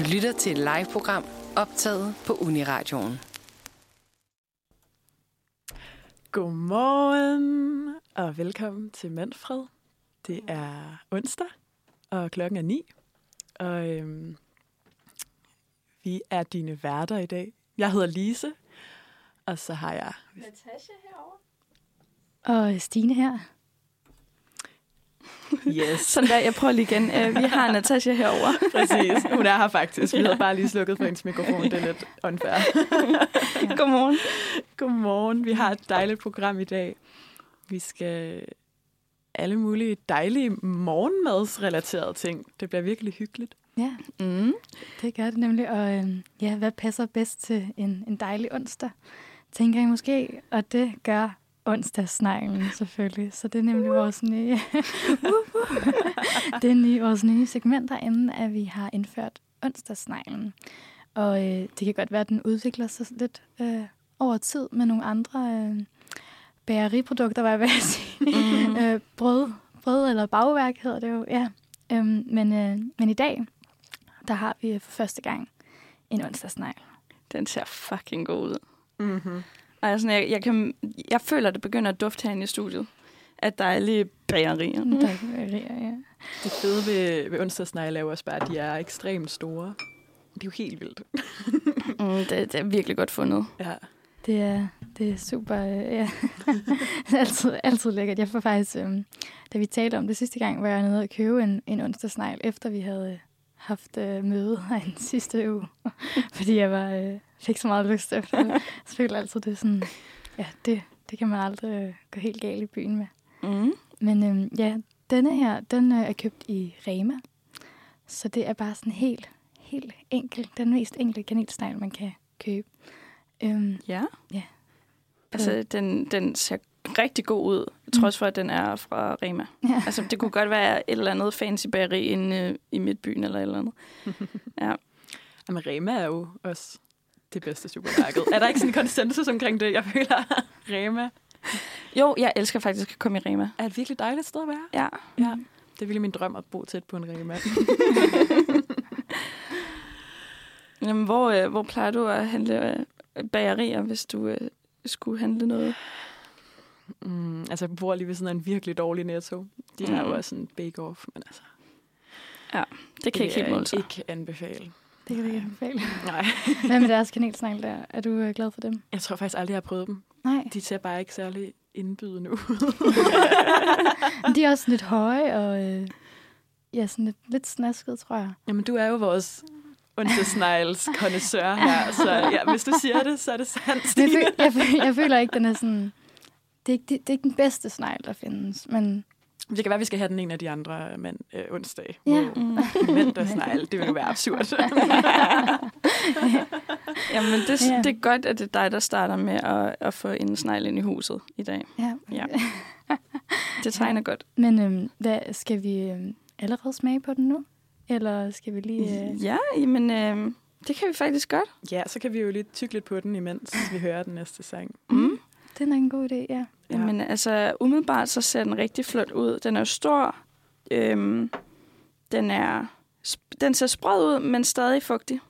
Du lytter til et live-program optaget på Uniradioen. Godmorgen og velkommen til Manfred. Det er onsdag, og klokken er ni. Og øhm, vi er dine værter i dag. Jeg hedder Lise, og så har jeg... Natasha herovre. Og Stine her. Yes. Sådan der, jeg prøver lige igen. Uh, vi har Natasha herover. Præcis. Hun er her faktisk. Vi havde bare lige slukket for hendes mikrofon. Det er lidt unfair. ja. Godmorgen. Godmorgen. Vi har et dejligt program i dag. Vi skal alle mulige dejlige morgenmadsrelaterede ting. Det bliver virkelig hyggeligt. Ja, mm. det gør det nemlig. Og øh, ja, hvad passer bedst til en, en dejlig onsdag, tænker I måske. Og det gør onsdagssneglen selvfølgelig. Så det er nemlig vores nye, det er nye, vores nye segment derinde, at vi har indført onsdagssneglen. Og øh, det kan godt være, at den udvikler sig lidt øh, over tid med nogle andre øh, bageriprodukter, hvad jeg vil sige. Mm. øh, brød, brød eller bagværk hedder det jo, ja. Øhm, men, øh, men i dag, der har vi for første gang en onsdagsnegl. Den ser fucking god ud. Mm-hmm. Altså, jeg, jeg, kan, jeg føler, at det begynder at dufte herinde i studiet. At der er lige bagerier. Mm. Der er bagerier, ja. Det fede ved, ved onsdagsnegle er jo også bare, at de er ekstremt store. Det er jo helt vildt. mm, det, det er virkelig godt fundet. Ja. Det er, det er super, ja. altid, altid lækkert. Jeg får faktisk, øhm, da vi talte om det sidste gang, var jeg nede og købe en, en onsdagsnegl, efter vi havde haft øh, møde her den sidste uge. Fordi jeg var, øh, fik så meget lyst efter det. Så føler altid, det er sådan, ja, det, det kan man aldrig øh, gå helt galt i byen med. Mm. Men øh, ja, denne her, den øh, er købt i Rema. Så det er bare sådan helt, helt enkel, den mest enkle kanelsnegl, man kan købe. Øhm, ja. Ja. Altså, den, den ser rigtig god ud, trods for, at den er fra Rema. Ja. Altså, det kunne godt være et eller andet fancy bageri inde i midtbyen eller et eller andet. Ja. Jamen, Rema er jo også det bedste supermarked. er der ikke sådan en konsensus omkring det? Jeg føler, Rema... Jo, jeg elsker faktisk at komme i Rema. Er et virkelig dejligt sted at være? Ja. ja. Det er virkelig min drøm at bo tæt på en Rema. Jamen, hvor, øh, hvor plejer du at handle bagerier, hvis du øh, skulle handle noget? Mm, altså, jeg bor lige ved sådan en virkelig dårlig netto. De mm. har jo også en bake-off, men altså... Ja, det kan det ikke helt måle sig. ikke anbefale. Det kan du ikke anbefale. Nej. Hvad med deres kanelsnegl der? Er du øh, glad for dem? Jeg tror faktisk aldrig, jeg har prøvet dem. Nej. De ser bare ikke særlig indbydende ud. de er også lidt høje og øh, ja, sådan lidt, lidt snasket, tror jeg. Jamen, du er jo vores onsdagsnegls kondensør her, så ja, hvis du siger det, så er det sandt, jeg, føl, jeg, føl, jeg føler ikke, den er sådan... Det er, ikke, det, det er ikke den bedste snegl, der findes, men... Det kan være, at vi skal have den en af de andre mand, øh, onsdag. Ja. Mm. Vintersnegl, det vil jo være absurd. Jamen, det, ja. det er godt, at det er dig, der starter med at, at få en snegl ind i huset i dag. Ja. ja. Det tegner ja. godt. Men øhm, hvad, skal vi øhm, allerede smage på den nu? Eller skal vi lige... Øh... Ja, men øh, det kan vi faktisk godt. Ja, så kan vi jo lige tykke lidt på den, imens vi hører den næste sang. Mm. Det er en god idé, ja. Jamen, altså, umiddelbart så ser den rigtig flot ud. Den er stor. Øhm, den er... Den ser sprød ud, men stadig fugtig.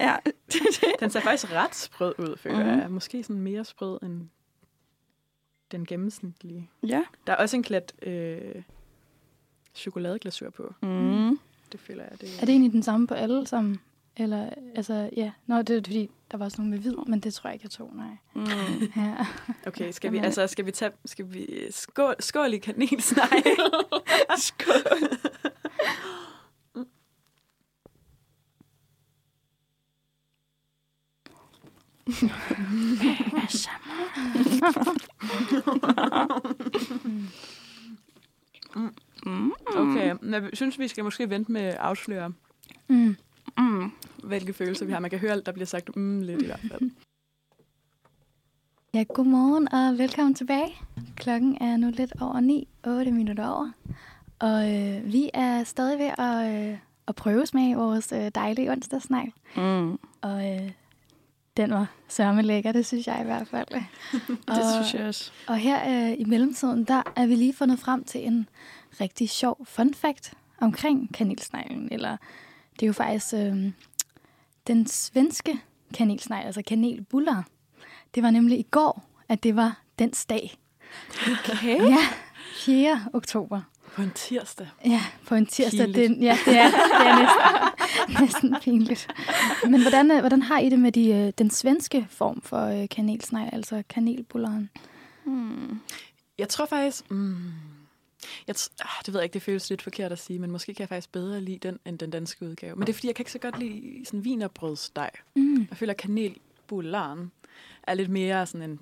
Ja. den ser faktisk ret sprød ud, føler mm. jeg. Måske sådan mere sprød end den gennemsnitlige. Ja. Der er også en klat øh, chokoladeglasur på. Mm. Det føler jeg. Det er det egentlig den samme på alle sammen? Eller, altså, ja. Nå, det er fordi, der var også nogle med hvid, men det tror jeg ikke, jeg tog, nej. Mm. ja. Okay, skal vi, altså, skal vi tage, skal vi, skål, skål i kanelsnegl. skål. mm. Okay, jeg synes, vi skal måske vente med at afsløre, mm. Mm. hvilke følelser vi har. Man kan høre, at der bliver sagt mm lidt i hvert fald. Ja, godmorgen og velkommen tilbage. Klokken er nu lidt over 9, 8 minutter over. Og øh, vi er stadig ved at, øh, at prøve smage vores øh, dejlige onsdagsnegl. Mm. Og øh, den var sørme lækker, det synes jeg i hvert fald. og, det synes jeg også. Og her øh, i mellemtiden, der er vi lige fundet frem til en rigtig sjov fun fact omkring kanelsneglen, eller det er jo faktisk øh, den svenske kanelsnegl, altså kanelbuller. Det var nemlig i går, at det var dens dag. Okay. Ja, 4. oktober. På en tirsdag. Ja, på en tirsdag. Pinligt. Det, ja, det er, det er næsten, næsten pinligt. Men hvordan, øh, hvordan har I det med de, øh, den svenske form for øh, kanelsnegl, altså kanelbulleren? Hmm. Jeg tror faktisk... Mm, jeg t- ah, det ved jeg ikke, det føles lidt forkert at sige, men måske kan jeg faktisk bedre lide den, end den danske udgave. Men det er fordi, jeg kan ikke så godt lide sådan vinerbrødsdej. Mm. Jeg føler, at kanelbullaren er lidt mere sådan en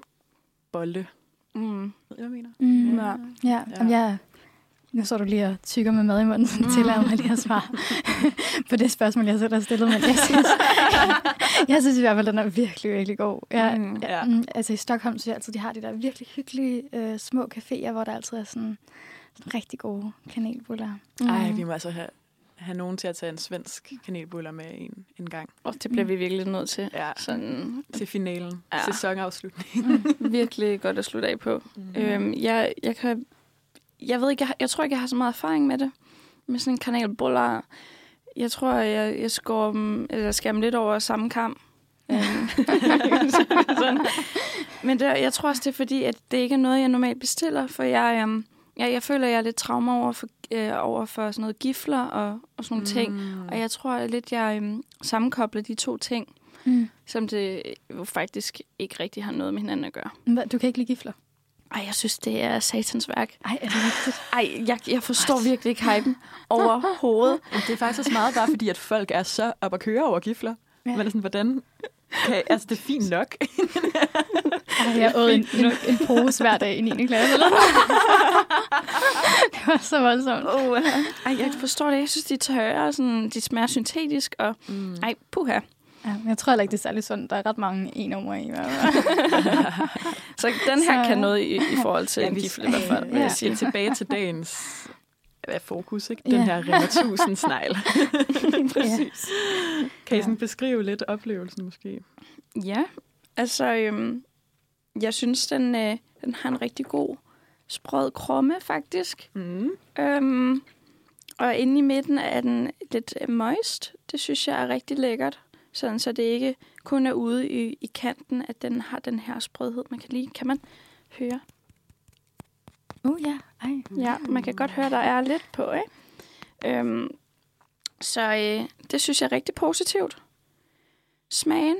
bolle. Mm. Ved I, hvad jeg mener? Mm. Ja. Ja, ja. Jamen, jeg, nu står du lige og tykker med mad i munden, så tillader mig lige at svare på det spørgsmål, jeg selv har stillet. Men jeg synes, jeg synes i hvert fald, den er virkelig, virkelig god. Jeg, Mm. ja. Ja. mm, altså i Stockholm synes jeg altid, de har de der virkelig hyggelige øh, små caféer, hvor der altid er sådan rigtig gode kanelbuller. Mm. Ej, vi må altså have, have nogen til at tage en svensk kanelbuller med en, en gang. Og det bliver vi virkelig nødt til. Ja, Sådan til finalen. Ja. Ja. Sæsonafslutning. virkelig godt at slutte af på. Mm. Øhm, jeg, jeg kan... Jeg ved ikke, jeg, jeg tror ikke, jeg har så meget erfaring med det. Med sådan en kanelbuller. Jeg tror, jeg, jeg, skår dem, eller skærer dem lidt over samme kamp. Øhm, sådan. Men det, jeg tror også, det er fordi, at det ikke er noget, jeg normalt bestiller. For jeg, øhm, jeg, jeg føler, jeg er lidt trauma over for, øh, over for sådan noget gifler og, og sådan nogle ting. Mm. Og jeg tror at lidt, jeg øhm, sammenkobler de to ting, Mm. som det jo faktisk ikke rigtig har noget med hinanden at gøre. Hvad, Du kan ikke lide gifler? Ej, jeg synes, det er satans værk. Ej, er det rigtigt? Ej, jeg, jeg forstår virkelig ikke hypen overhovedet. Det er faktisk også meget bare fordi, at folk er så op at køre over gifler. Ja. Ja. Men sådan, hvordan... Kan, altså, det er fint nok. Ej, jeg åd en, en, en pose hver dag i 9. klasse. Eller? det var så voldsomt. Oh, ej, jeg forstår det. Jeg synes, de er tørre, og sådan, de smager syntetisk. Og, Mm. ej, puha. Ja, men jeg tror heller ikke, det er særlig sundt. Der er ret mange e-numre i. Hver. Så den her Så- kan noget i, i forhold til Ja, en vi- gifle i hvert fald, vil Ja. jeg sige. Skal tilbage til dagens hvad, fokus, ikke? Den Ja. her Rema 1000 snegl. Præcis. Kan I Ja. sådan beskrive lidt oplevelsen måske? Ja, altså, øhm, jeg synes, den, øh, den har en rigtig god sprød krumme, faktisk. Mm. Øhm, og inde i midten er den lidt øh, moist. Det synes jeg er rigtig lækkert. Sådan, så det ikke kun er ude i, i kanten, at den har den her sprødhed. Man kan lige, kan man høre? Uh, ja. Ej. Ja, man kan godt høre, der er lidt på, ikke? Øhm, så øh, det synes jeg er rigtig positivt. Smagen,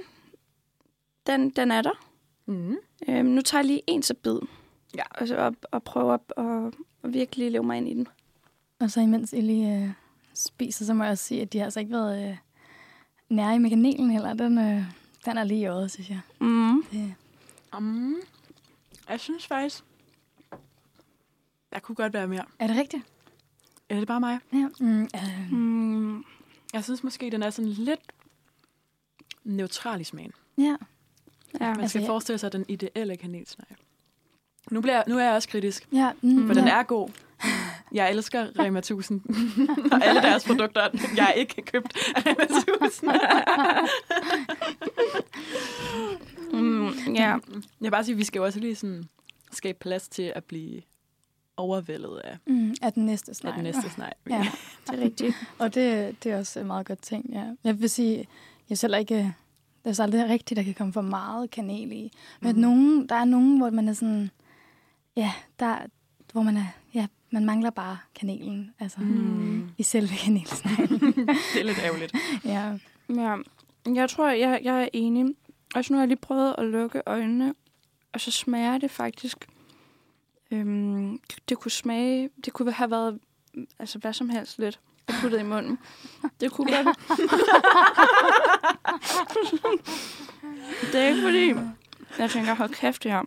den, den er der. Mm. Øhm, nu tager jeg lige en så bid. Ja. Og, så op, og prøver at, at, at virkelig leve mig ind i den. Og så imens I lige øh, spiser, så må jeg også sige, at de har altså ikke været øh, nære med kanelen heller. Den, øh, den er lige i øjet, synes jeg. Mm. Det, Mm. Jeg synes faktisk, der kunne godt være mere. er det rigtigt? Er det bare mig? Ja. Mm, øh, Mm. Jeg synes måske, den er sådan lidt neutral i smagen. ja. Ja. Man Altså, skal jeg- forestille sig den ideelle kanelsnegl. Nu, bliver, nu er jeg også kritisk, Ja, mm, for den ja. er god. Jeg elsker Rema 1000 og alle deres produkter. Jeg er ikke købt af Rema 1000. Mm, ja. Jeg vil bare sige, at vi skal jo også lige sådan skabe plads til at blive overvældet af, Mm, af den næste af snegl. den næste snegl. Ja, Det er rigtigt. og det, det er også et meget godt ting, ja. Jeg vil sige, jeg selv ikke... Det er så aldrig rigtigt, der kan komme for meget kanel i. Men Mhm. nogen, der er nogen, hvor man er sådan... Ja, der, hvor man er... Ja, man mangler bare kanelen. Altså, Mm. i selve kanelsneglen. Det er lidt ærgerligt. ja. Ja. Jeg tror, jeg, jeg er enig. Og så nu har jeg lige prøvet at lukke øjnene, og så smager det faktisk. Øhm, det kunne smage, det kunne have været altså hvad som helst lidt puttet i munden. Det kunne godt. det er ikke fordi, jeg tænker, hold kæft, det her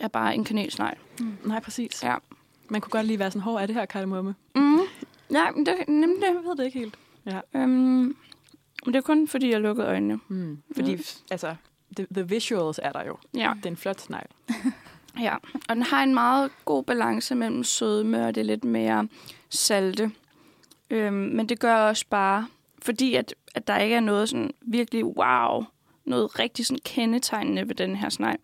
er bare en kanelsnegl. Nej, præcis. Ja. Man kunne godt lige være sådan, hvor er det her kardemomme? Mm. Ja, men det, nemlig det. Jeg ved det ikke helt. Øhm, men det er kun fordi, jeg lukkede øjnene. Mm. Fordi, Mm. altså, the, the visuals er der jo. Ja. Det er en flot snegl. Ja, og den har en meget god balance mellem sødme og det lidt mere salte. Øhm, men det gør også bare, fordi at, at der ikke er noget sådan virkelig wow, noget rigtig sådan kendetegnende ved den her snegl,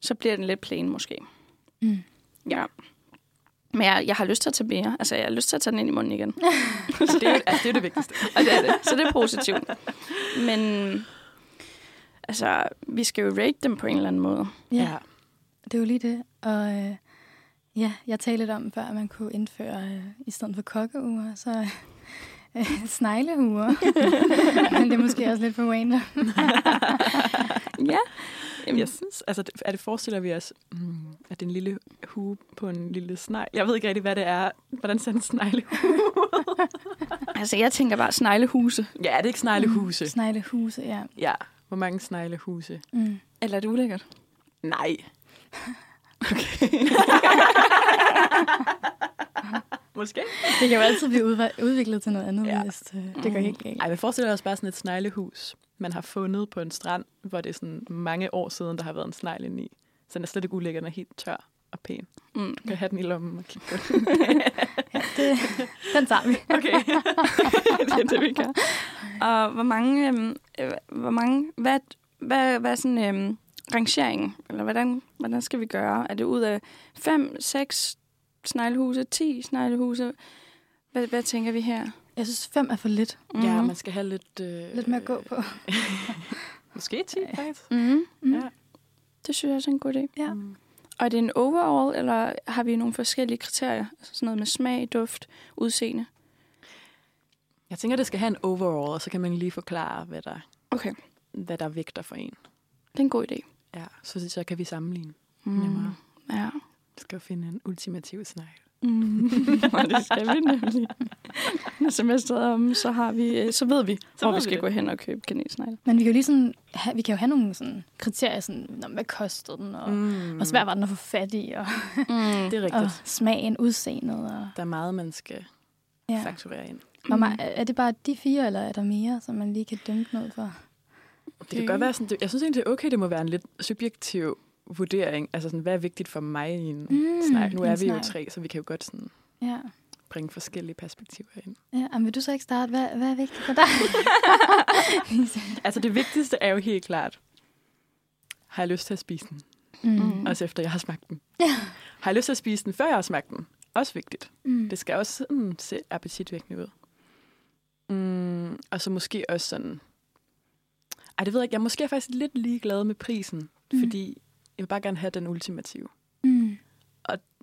så bliver den lidt plain måske. Mm. Ja. Men jeg, jeg har lyst til at tage mere. Altså, jeg har lyst til at tage den ind i munden igen. Så det er, altså, det er jo det vigtigste. Og det er det. Så det er positivt. Men altså, vi skal jo rate dem på en eller anden måde. Ja, det er jo lige det. Og øh, ja, jeg talte lidt om før, at man kunne indføre, øh, i stedet for kokkeuger, så øh, sneglehuer. Men det er måske også lidt for random. Ja. Jeg synes, altså, det- er det forestiller vi os, mm, at det er en lille hue på en lille snegl? Jeg ved ikke rigtig, hvad det er. Hvordan ser en sneglehue? Altså, jeg tænker bare sneglehuse. Ja, er det ikke sneglehuse? Sneglehuse, ja. Ja, hvor mange sneglehuse? Mm. Eller er det ulækkert? Nej. Okay. Måske. Det kan jo altid blive udviklet til noget andet, Ja. ja. hvis det, det går helt galt. Ej, men forestiller os bare sådan et sneglehus, man har fundet på en strand, hvor det er sådan mange år siden, der har været en snegl inde i. Så den er slet ikke ulækker, den er helt tør og pæn. Mm. Du kan have den i lommen og kigge på den. Det, den tager vi. Okay. det er det, vi gør. Og hvor mange, øhm, øh, hvor mange, hvad, hvad, hvad er sådan øhm, rangeringen? Eller hvordan, hvordan skal vi gøre? Er det ud af 5, 6 sneglehuse, 10 sneglehuse? Hvad, hvad tænker vi her? Jeg synes, fem er for lidt. Ja, Mhm. man skal have lidt... Øh, Lidt mere at gå på. Måske 10, faktisk. Mm. Mm. Ja. Det synes jeg også er en god idé. Ja. Mm. Og er det en overall, eller har vi nogle forskellige kriterier? Altså sådan noget med smag, duft, udseende? Jeg tænker, det skal have en overall, og så kan man lige forklare, hvad der, Okay, hvad der vægter for en. det er en god idé. Ja, så, så kan vi sammenligne. Mm. Nemmere. Ja. Vi skal jo finde en ultimativ snegl. Mm. og det skal vi nemlig. Når semesteret er om, så, har vi, øh, så ved vi, så hvor ved vi skal det. gå hen og købe kanelsnegle. Men vi kan jo lige sådan, have, vi kan jo have nogle sådan kriterier, sådan, "Nå, hvad kostede den, og, mm. og svært var den at få fat i, og, Mm. Det er rigtigt. og smagen, udseendet. Og, Der er meget, man skal ja. fakturere ind. Hvor meget, er det bare de fire, eller er der mere, som man lige kan dømme noget for? Det kan godt være sådan, jeg synes egentlig, det er okay, det må være en lidt subjektiv vurdering. Altså sådan, hvad er vigtigt for mig i en mm, snak? Nu er vi jo snegl. tre, så vi kan jo godt sådan Ja. bringe forskellige perspektiver ind. ja men vil du så ikke starte? Hvad, hvad er vigtigt for dig? Altså det vigtigste er jo helt klart, har jeg lyst til at spise den? mm. Også efter jeg har smagt den. Ja. Har jeg lyst til at spise den, før jeg har smagt den? Også vigtigt. Mm. Det skal også sådan se appetitvækkende ud. Mm, og så måske også sådan... Ej, det ved jeg ikke. Jeg er måske faktisk lidt ligeglad med prisen, Mm. fordi jeg vil bare gerne have den ultimative. Mm.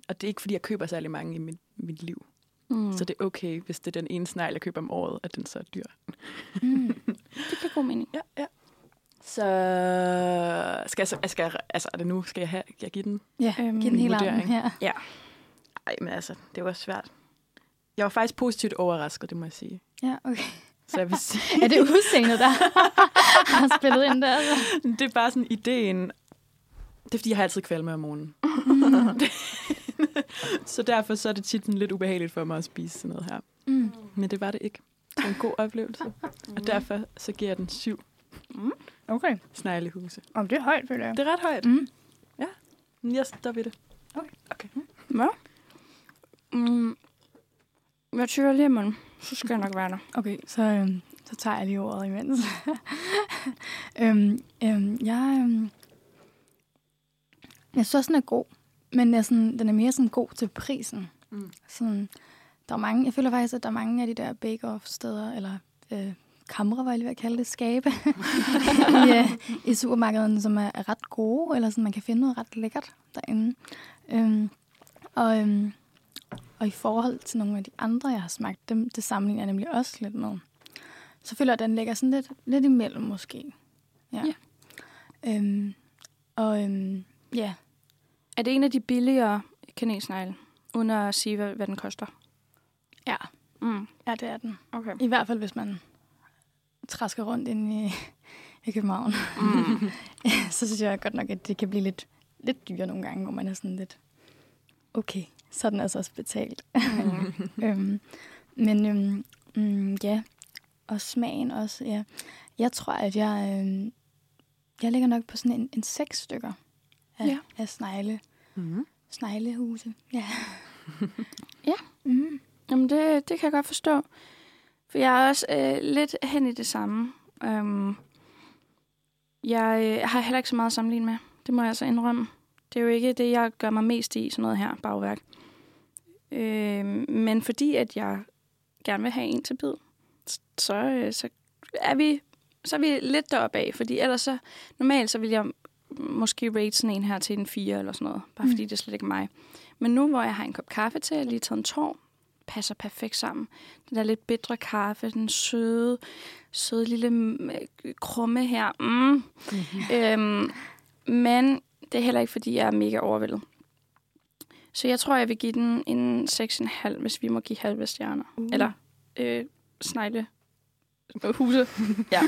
Og det er ikke, fordi jeg køber særlig mange i mit, mit liv. Mm. Så det er okay, hvis det er den ene snegl, jeg køber om året, at den så er dyr. Mm. det giver god mening. Ja, ja. Så skal jeg, skal jeg, altså er det nu, skal jeg, have, jeg give den? Ja, Øhm, giv den hele armen her. Ej, men altså, det var svært. Jeg var faktisk positivt overrasket, det må jeg sige. Ja, okay. Så jeg vil sige, Er det udseendet, der har spillet ind der? Så? det er bare sådan ideen. Det er, fordi jeg har altid kvalme om morgenen. så derfor så er det tit sådan lidt ubehageligt for mig at spise sådan noget her. Mm. Men det var det ikke. Det var en god oplevelse. Og derfor så giver jeg den syv Okay. sneglehuse. Om det er højt, føler jeg. Det er ret højt. Mm. Men Jeg står ved det. Hvad? Mm. Jeg lige munden. Så skal jeg nok være der. Okay, så, øhm, så tager jeg lige ordet imens. øhm, øhm, jeg, øhm, jeg synes også, den er god, men er sådan, den er mere sådan god til prisen. Mm. Sådan, der er mange, jeg føler faktisk, at der er mange af de der bake-off-steder, eller øh, kamre, var jeg lige ved at kalde det, skabe, i, øh, i supermarkederne, som er, er ret gode, eller sådan, man kan finde noget ret lækkert derinde. Øhm, og, øhm, og i forhold til nogle af de andre, jeg har smagt, dem, det sammenligner jeg nemlig også lidt med. Så føler jeg, at den ligger sådan lidt, lidt imellem måske. Ja. Ja. Øhm, og øhm, ja, Er det en af de billigere kanelsnegle? Uden at sige, hvad, hvad den koster. ja, Mm. ja, det er den. Okay. I hvert fald, hvis man træsker rundt ind i, i København. Mm. så synes jeg godt nok, at det kan blive lidt, lidt dyre nogle gange, hvor man er sådan lidt, okay, så er den altså også betalt. Mm. øhm, men øhm, mm, ja, og smagen også, ja. Jeg tror, at jeg, øhm, jeg ligger nok på sådan en, en seks stykker af, Ja. af snegle, Mm-hmm. sneglehuse. Ja. Ja. Mm. Jamen, det, det kan jeg godt forstå. For jeg er også øh, lidt hen i det samme. Um, jeg øh, har heller ikke så meget at sammenligne med. Det må jeg altså indrømme. Det er jo ikke det, jeg gør mig mest i, sådan noget her bagværk. Øh, men fordi at jeg gerne vil have en til bid, så, øh, så er vi så er vi lidt deroppe af, fordi ellers så, normalt så vil jeg måske rate sådan en her til en 4 eller sådan noget, bare Mm. fordi det er slet ikke mig. Men nu, hvor jeg har en kop kaffe til, jeg lige taget en tår, passer perfekt sammen. Den der lidt bitre kaffe, den søde, søde lille mm, krumme her. Mm. Øhm, men det er heller ikke, fordi jeg er mega overvældet. Så jeg tror, jeg vil give den en 6,5, hvis vi må give halve stjerner. Uh. Eller øh, snegle huse. ja,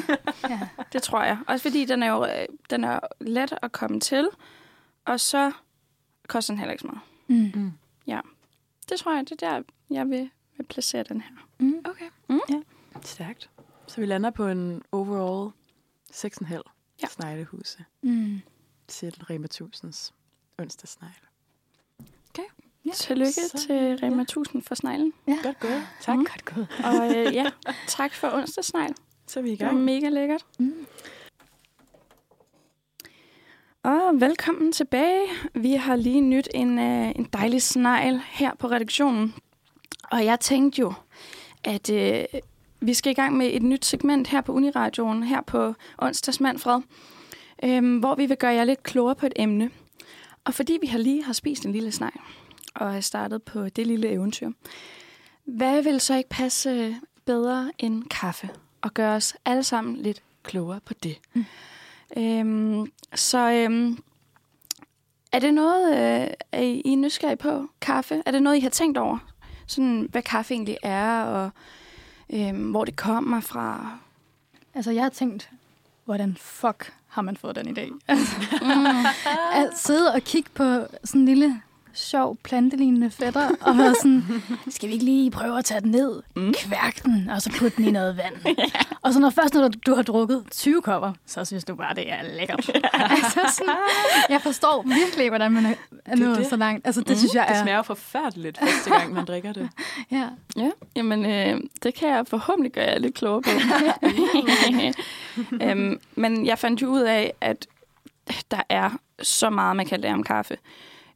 Ja. det tror jeg. Også fordi den er jo øh, den er let at komme til, og så koster den heller ikke så meget. Mm. Det tror jeg, det er der, jeg vil, vil placere den her. Mm. Okay. Mm. Ja. Stærkt. Så vi lander på en overall 6,5 Ja. ja. sneglehuse Mm. til Rema 1000's onsdagsnegle. Ja. Tillykke Så- til Rema 1000 for sneglen. Ja. Godt gået. Tak. Mm. Godt gået. Og øh, ja, tak for onsdagsnegl. Så er vi i Det var gang. mega lækkert. Mm. Og velkommen tilbage. Vi har lige nyt en, øh, en dejlig snegl her på redaktionen. Og jeg tænkte jo, at øh, vi skal i gang med et nyt segment her på Uniradioen, her på onsdags Manfred, øh, hvor vi vil gøre jer lidt klogere på et emne. Og fordi vi har lige har spist en lille snegl, og er startet på det lille eventyr, hvad vil så ikke passe øh, bedre end kaffe? Og gøre os alle sammen lidt klogere på det. Mm. Øhm, så øhm, er det noget, øh, er I er nysgerrige på, kaffe? Er det noget, I har tænkt over? Sådan, hvad kaffe egentlig er, og øhm, hvor det kommer fra? Altså, jeg har tænkt, hvordan fuck har man fået den i dag? Altså, at sidde og kigge på sådan en lille sjov plantelignende fætter, og være sådan, skal vi ikke lige prøve at tage den ned, Mm. kværk den, og så putte den i noget vand. Og så når først når du, du har drukket 20 kopper, så synes du bare, det er lækkert. altså sådan, jeg forstår virkelig hvordan man er, nået det. så langt. Altså, det synes jeg Det er... smager jo forfærdeligt første gang, man drikker det. Ja. Ja, jamen øh, det kan jeg forhåbentlig gøre jer lidt klogere på. øhm, men jeg fandt jo ud af, at der er så meget, man kan lære om kaffe.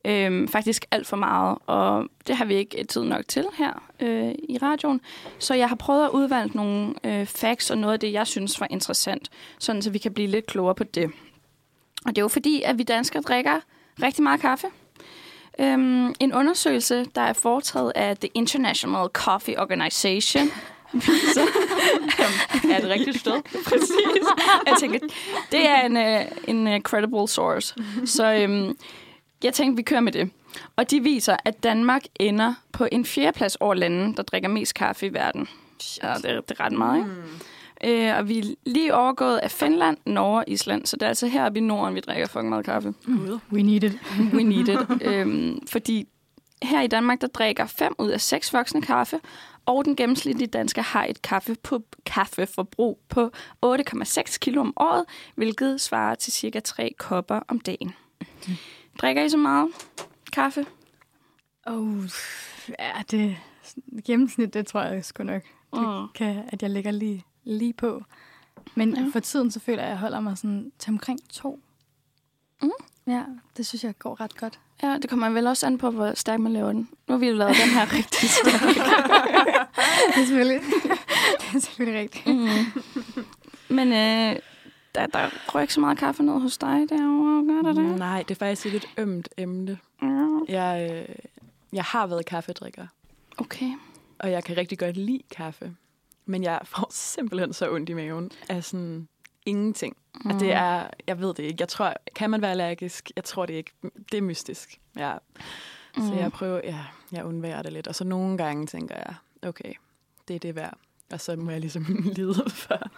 Øhm, faktisk alt for meget, og det har vi ikke tid nok til her øh, i radioen. Så jeg har prøvet at udvalge nogle øh, facts og noget af det, jeg synes var interessant, sådan så vi kan blive lidt klogere på det. Og det er jo fordi, at vi danskere drikker rigtig meget kaffe. Øhm, en undersøgelse, der er foretaget af The International Coffee Organization, viser, Er det rigtigt sted? præcis. Jeg tænker, det er en, uh, en uh, credible source. Så øhm, jeg tænkte, vi kører med det. Og de viser, at Danmark ender på en fjerdeplads over lande, der drikker mest kaffe i verden. Ja, det, er- det er ret meget, ikke? Øh, og vi er lige overgået af Finland, Norge og Island. Så det er altså heroppe i Norden, vi drikker fucking meget kaffe. Gud. We need it. We need it. øhm, fordi her i Danmark, der drikker 5 ud af 6 voksne kaffe, og den gennemsnitlige dansker har et kaffe på, kaffeforbrug på 8,6 kilo om året, hvilket svarer til cirka 3 kopper om dagen. Drikker I så meget kaffe? Oh, ja, det gennemsnit, det tror jeg sgu nok, det Mm. kan, at jeg ligger lige, lige på. Men Ja. for tiden, så føler jeg, at jeg holder mig sådan til omkring to. Mm. Ja, det synes jeg går ret godt. Ja, det kommer vel også an på, hvor stærk man laver den. Nu har vi jo lavet den her rigtig stærk. det er selvfølgelig, det er selvfølgelig rigtigt. Mm. Men øh, der, der rører ikke så meget kaffe ned hos dig derovre, gør der det? Nej, det er faktisk et lidt ømt emne. Mm. Jeg, øh, jeg har været kaffedrikker, Okay. og jeg kan rigtig godt lide kaffe. Men jeg får simpelthen så ondt i maven af sådan ingenting. Mm. Og det er, jeg ved det ikke. Jeg tror, kan man være allergisk? Jeg tror det ikke. Det er mystisk. Ja. Mm. Så jeg prøver, ja, jeg undværer det lidt. Og så nogle gange tænker jeg, okay, det er det værd. Og så må jeg ligesom lide for,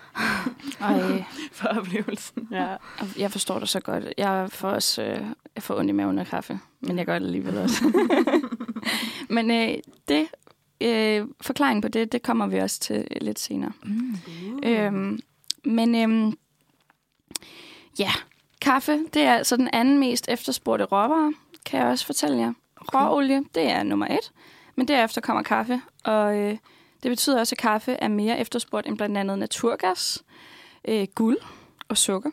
Ej, for oplevelsen. Ja. jeg forstår det så godt. Jeg får også øh, jeg får ondt i maven af kaffe, men jeg gør det alligevel også. men øh, det, øh, forklaringen på det, det kommer vi også til lidt senere. Mm. Øhm, men øhm, ja, kaffe, det er altså den anden mest efterspurgte råvare, kan jeg også fortælle jer. Råolie, det er nummer et, men derefter kommer kaffe, og øh, det betyder også, at kaffe er mere efterspurgt end blandt andet naturgas, øh, guld og sukker.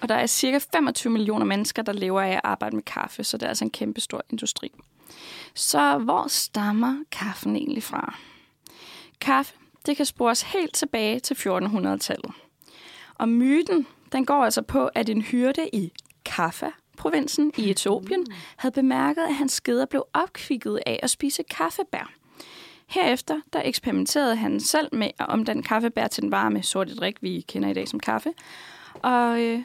Og der er cirka 25 millioner mennesker, der lever af at arbejde med kaffe, så det er altså en kæmpe stor industri. Så hvor stammer kaffen egentlig fra? Kaffe, det kan spores helt tilbage til 1400-tallet. Og myten, den går altså på, at en hyrde i Kaffa, provinsen i Etiopien, havde bemærket, at hans skeder blev opkvikket af at spise kaffebær. Herefter der eksperimenterede han selv med at omdanne kaffebær til den varme sorte drik, vi kender i dag som kaffe. Og øh,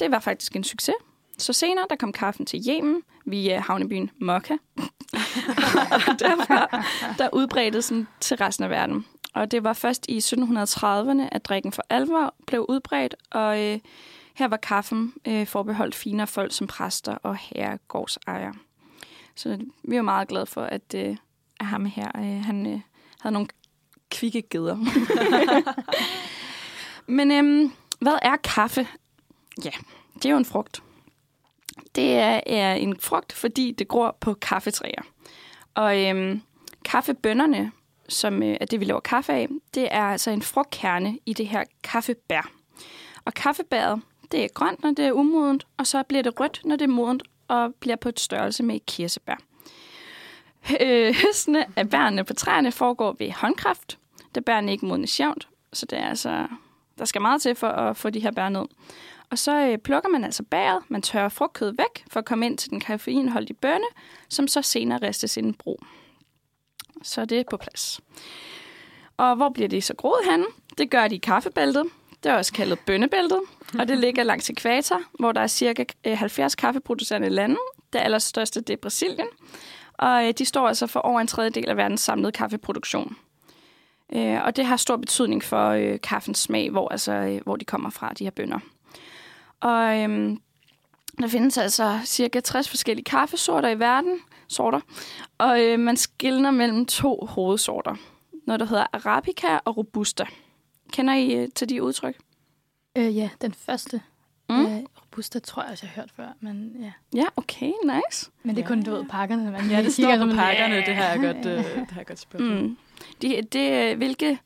det var faktisk en succes. Så senere der kom kaffen til Yemen via havnebyen Mokka. og derfra der udbredtes den til resten af verden. Og det var først i 1730'erne, at drikken for alvor blev udbredt, og øh, her var kaffen øh, forbeholdt finere folk som præster og herregårdsejere. Så vi er meget glade for, at, øh, at ham her, øh, han øh, havde nogle kvikke geder. Men øh, hvad er kaffe? Ja, det er jo en frugt. Det er, er en frugt, fordi det gror på kaffetræer. Og øhm, kaffebønderne, som øh, er det, vi laver kaffe af, det er altså en frugtkerne i det her kaffebær. Og kaffebæret, det er grønt, når det er umodent, og så bliver det rødt, når det er modent, og bliver på et størrelse med kirsebær. Øh, høstene af bærene på træerne foregår ved håndkraft, da bærene ikke modnes jævnt, så det er altså, der skal meget til for at få de her bær ned. Og så øh, plukker man altså bæret, man tørrer frugtkødet væk for at komme ind til den koffeinholdige bønne, som så senere ristes i brug. Så Så er det på plads. Og hvor bliver det så groet hen? Det gør de i kaffebæltet. Det er også kaldet bønnebæltet, og det ligger langs ekvator, hvor der er cirka øh, 70 kaffeproducerende lande. Det allerstørste det er Brasilien, og øh, de står altså for over en tredjedel af verdens samlede kaffeproduktion. Øh, og det har stor betydning for øh, kaffens smag, hvor, altså, øh, hvor de kommer fra, de her bønder. Og øhm, der findes altså cirka 60 forskellige kaffesorter i verden, sorter, og øh, man skiller mellem to hovedsorter. Noget, der hedder Arabica og Robusta. Kender I øh, til de udtryk? Øh, ja, den første. Mm. Øh, Robusta tror jeg også, jeg har hørt før, men ja. Ja, okay, nice. Men det er kun, du ved, pakkerne. Man Ja, det står på pakkerne, ja. det har jeg godt, øh, det har jeg godt spurgt. Mm. Det, det, hvilke,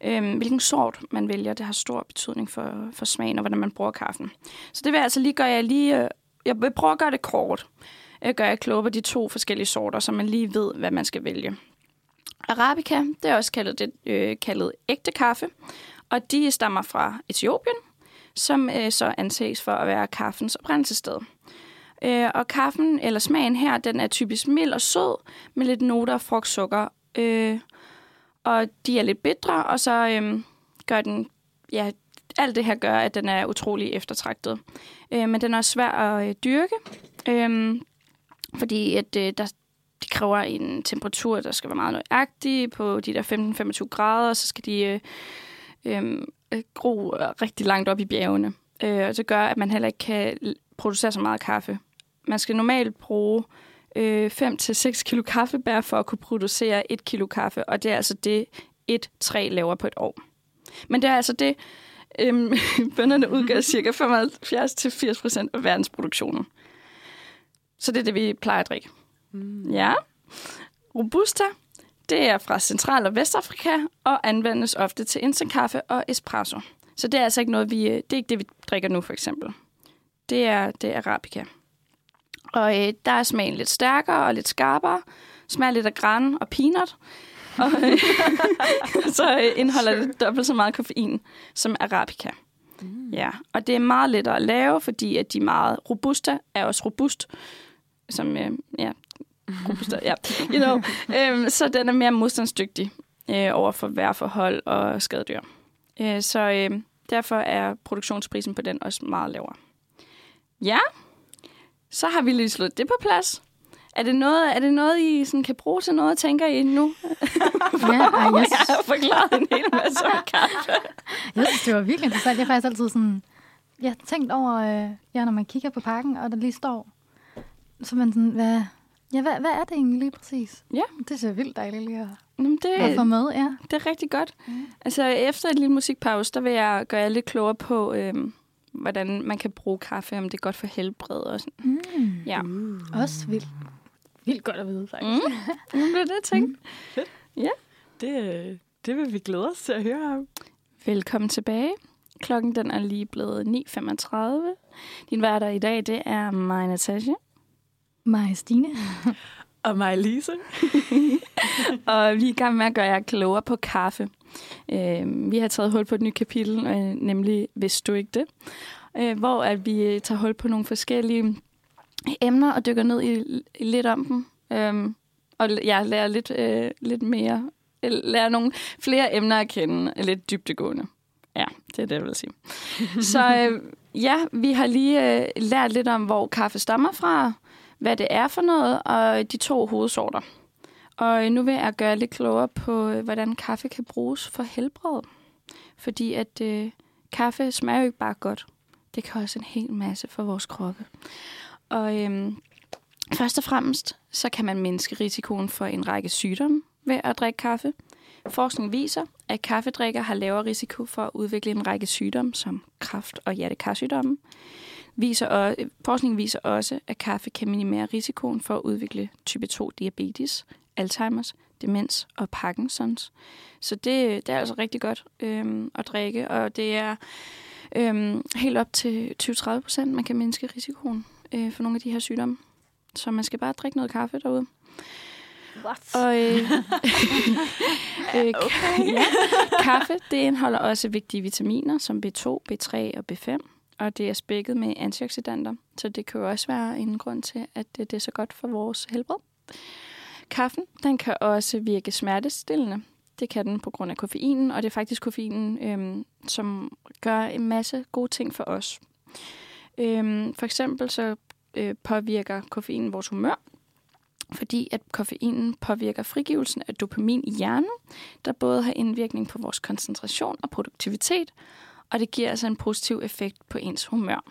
øhm, hvilken sort man vælger, det har stor betydning for, for smagen og hvordan man bruger kaffen. Så det vil jeg altså lige gøre jeg lige... Øh, jeg vil prøve at gøre det kort. Jeg gør jeg kloge på de to forskellige sorter, så man lige ved, hvad man skal vælge. Arabica, det er også kaldet, det, øh, kaldet ægte kaffe, og de stammer fra Etiopien, som øh, så anses for at være kaffens oprindelsessted. Øh, og kaffen, eller smagen her, den er typisk mild og sød, med lidt noter af frugtsukker. Øh, og de er lidt bitre, og så øh, gør den, ja, alt det her gør, at den er utrolig eftertragtet. Øh, men den er også svær at øh, dyrke, øh, fordi at, øh, der, de kræver en temperatur, der skal være meget nøjagtig på de der 15-25 grader, og så skal de øh, øh, gro rigtig langt op i bjergene. Øh, og det gør, at man heller ikke kan producere så meget kaffe. Man skal normalt bruge øh, 5-6 kilo kaffebær for at kunne producere 1 kilo kaffe, og det er altså det, et træ laver på et år. Men det er altså det, øhm, bønderne udgør cirka 75-80% af verdensproduktionen. Så det er det, vi plejer at drikke. Mm. Ja. Robusta, det er fra Central- og Vestafrika og anvendes ofte til instant-kaffe og espresso. Så det er altså ikke noget, vi, det er ikke det, vi drikker nu, for eksempel. Det er, det er Arabica. Og øh, der er smagen lidt stærkere og lidt skarpere. Smager lidt af gran og peanut. Og øh, så øh, indeholder det dobbelt så meget koffein som Arabica. Mm. Ja, og det er meget lettere at lave, fordi at de er meget robusta, er også robust, som, øh, ja, robusta, ja, you know. øhm, så den er mere modstandsdygtig øh, over for vejrforhold og skadedyr. Øh, så øh, derfor er produktionsprisen på den også meget lavere. Ja, så har vi lige slået det på plads. Er det noget, er det noget I sådan kan bruge til noget, tænker I nu? Ja, ej, jeg, Jeg synes, har forklaret en hel masse om kaffe. jeg synes, det var virkelig interessant. Jeg har faktisk altid sådan... Jeg har tænkt over, øh, ja, når man kigger på pakken, og der lige står, så man sådan, hvad, ja, hvad, hvad er det egentlig lige præcis? Ja. Det ser vildt dejligt lige at, Jamen, det, at få med, ja. det er rigtig godt. Mm. Altså, efter en lille musikpause, der vil jeg gøre jer lidt klogere på, øhm, hvordan man kan bruge kaffe, om det er godt for helbred og sådan. Mm. Ja. Uh. Også vildt. Vildt godt at vide, faktisk. Mm. Jamen, det er det, jeg tænkte. Det, det vil vi glæde os til at høre om. Velkommen tilbage. Klokken den er lige blevet 9.35. Din værter i dag, det er mig, Natasha. Mig, Stine. Og mig, Lise. og vi er i gang med at gøre jer klogere på kaffe. Øh, vi har taget hul på et nyt kapitel, øh, nemlig Hvis du ikke det, øh, hvor at vi øh, tager hul på nogle forskellige emner og dykker ned i, i lidt om dem. Øh, og jeg lærer lidt, øh, lidt mere, lærer nogle flere emner at kende, lidt dybtegående. Ja, det er det, jeg vil sige. Så øh, ja, vi har lige øh, lært lidt om, hvor kaffe stammer fra, hvad det er for noget, og de to hovedsorter. Og nu vil jeg gøre lidt klogere på, øh, hvordan kaffe kan bruges for helbred. Fordi at øh, kaffe smager jo ikke bare godt. Det kan også en hel masse for vores kroppe. Og øh, først og fremmest, så kan man mindske risikoen for en række sygdomme ved at drikke kaffe. Forskning viser, at kaffedrikker har lavere risiko for at udvikle en række sygdomme, som kræft og hjertekarsygdomme. Viser og, forskning viser også, at kaffe kan minimere risikoen for at udvikle type 2 diabetes, Alzheimer's, demens og Parkinsons. Så det, det er altså rigtig godt øhm, at drikke, og det er øhm, helt op til 20-30 procent, man kan mindske risikoen øh, for nogle af de her sygdomme. Så man skal bare drikke noget kaffe derude. What? Og, øh, øh, okay. ja, kaffe det indeholder også vigtige vitaminer som B2, B3 og B5. Og det er spækket med antioxidanter, så det kan jo også være en grund til, at det, det er så godt for vores helbred. Kaffen den kan også virke smertestillende. Det kan den på grund af koffeinen, og det er faktisk koffeinen, øhm, som gør en masse gode ting for os. Øhm, for eksempel så øh, påvirker koffeinen vores humør, fordi at koffeinen påvirker frigivelsen af dopamin i hjernen, der både har indvirkning på vores koncentration og produktivitet, og det giver altså en positiv effekt på ens humør.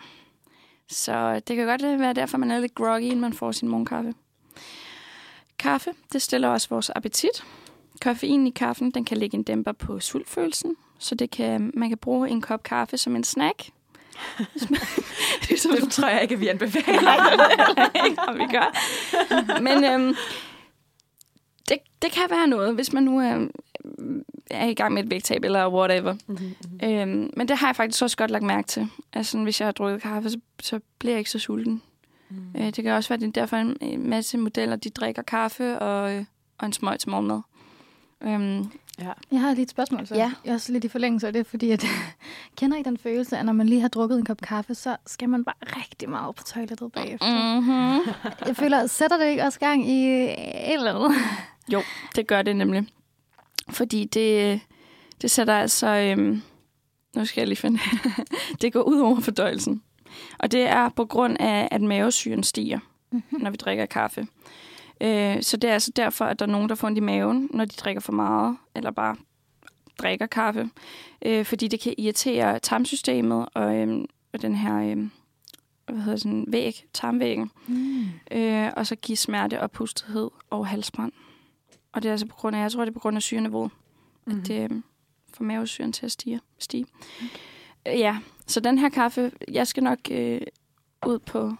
Så det kan godt være derfor, man er lidt groggy, inden man får sin morgenkaffe. Kaffe, det stiller også vores appetit. Koffein i kaffen, den kan lægge en dæmper på sultfølelsen, så det kan, man kan bruge en kop kaffe som en snack. ligesom, det tror jeg ikke, at vi anbefaler. Nej, det ikke, om vi gør. Men øhm, det, det kan være noget, hvis man nu er, er i gang med et vægttab eller whatever. Mm-hmm. Øhm, men det har jeg faktisk også godt lagt mærke til. Altså, hvis jeg har drukket kaffe, så, så bliver jeg ikke så sulten. Mm. Øh, det kan også være, at det er derfor en masse modeller, de drikker kaffe og, øh, og en smøg til morgenmad. Øhm, ja. Jeg har lige et spørgsmål, så ja. jeg er også lidt i forlængelse af det, fordi at, kender I den følelse, at når man lige har drukket en kop kaffe, så skal man bare rigtig meget på toilettet bagefter? Mm-hmm. Jeg føler, sætter det ikke også gang i et eller andet? Jo, det gør det nemlig. Fordi det, det sætter altså... Øhm, nu skal jeg lige finde... det går ud over fordøjelsen. Og det er på grund af, at mavesyren stiger, mm-hmm. når vi drikker kaffe. Øh, så det er altså derfor, at der er nogen, der får ondt i maven, når de drikker for meget, eller bare drikker kaffe. Øh, fordi det kan irritere tarmsystemet og, øh, og den her øh, hvad hedder sådan, væg, tarmvæggen. Mm. Øh, og så give smerte og pustethed og halsbrand. Og det er altså på grund af, jeg tror, det er på grund af syreniveauet, mm-hmm. at det øh, får mavesyren til at stige. stige. Okay. Ja, så den her kaffe, jeg skal nok øh, ud på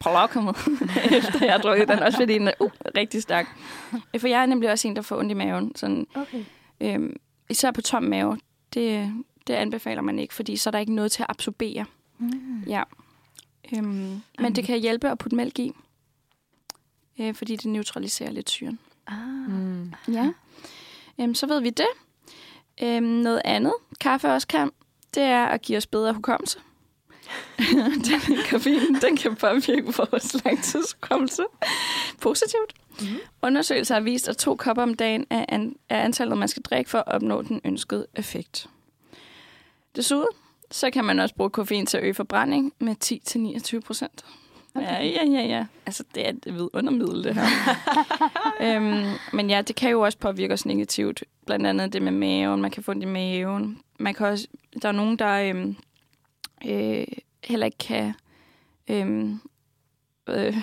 på lokummet, efter jeg har drukket den, også fordi den er uh, rigtig stærk. For jeg er nemlig også en, der får ondt i maven. Sådan, okay. øhm, især på tom mave, det, det anbefaler man ikke, fordi så er der ikke noget til at absorbere. Mm. Ja. Øhm, mm. Men det kan hjælpe at putte mælk i, øh, fordi det neutraliserer lidt syren. Ah. Mm. Ja. Øhm, så ved vi det. Øhm, noget andet, kaffe også kan, det er at give os bedre hukommelse. den koffein, den kan påvirke vores langtidshukommelse positivt. Mm-hmm. Undersøgelser har vist, at to kopper om dagen er, an, er antallet, man skal drikke for at opnå den ønskede effekt. Desuden så kan man også bruge koffein til at øge forbrænding med 10-29 procent. Okay. Ja, ja, ja, ja. Altså, det er et undermiddel, det her. øhm, men ja, det kan jo også påvirke os negativt. Blandt andet det med maven. Man kan få det i maven. Man kan også, der er nogen, der øhm, øh, heller ikke kan... Øhm, øh,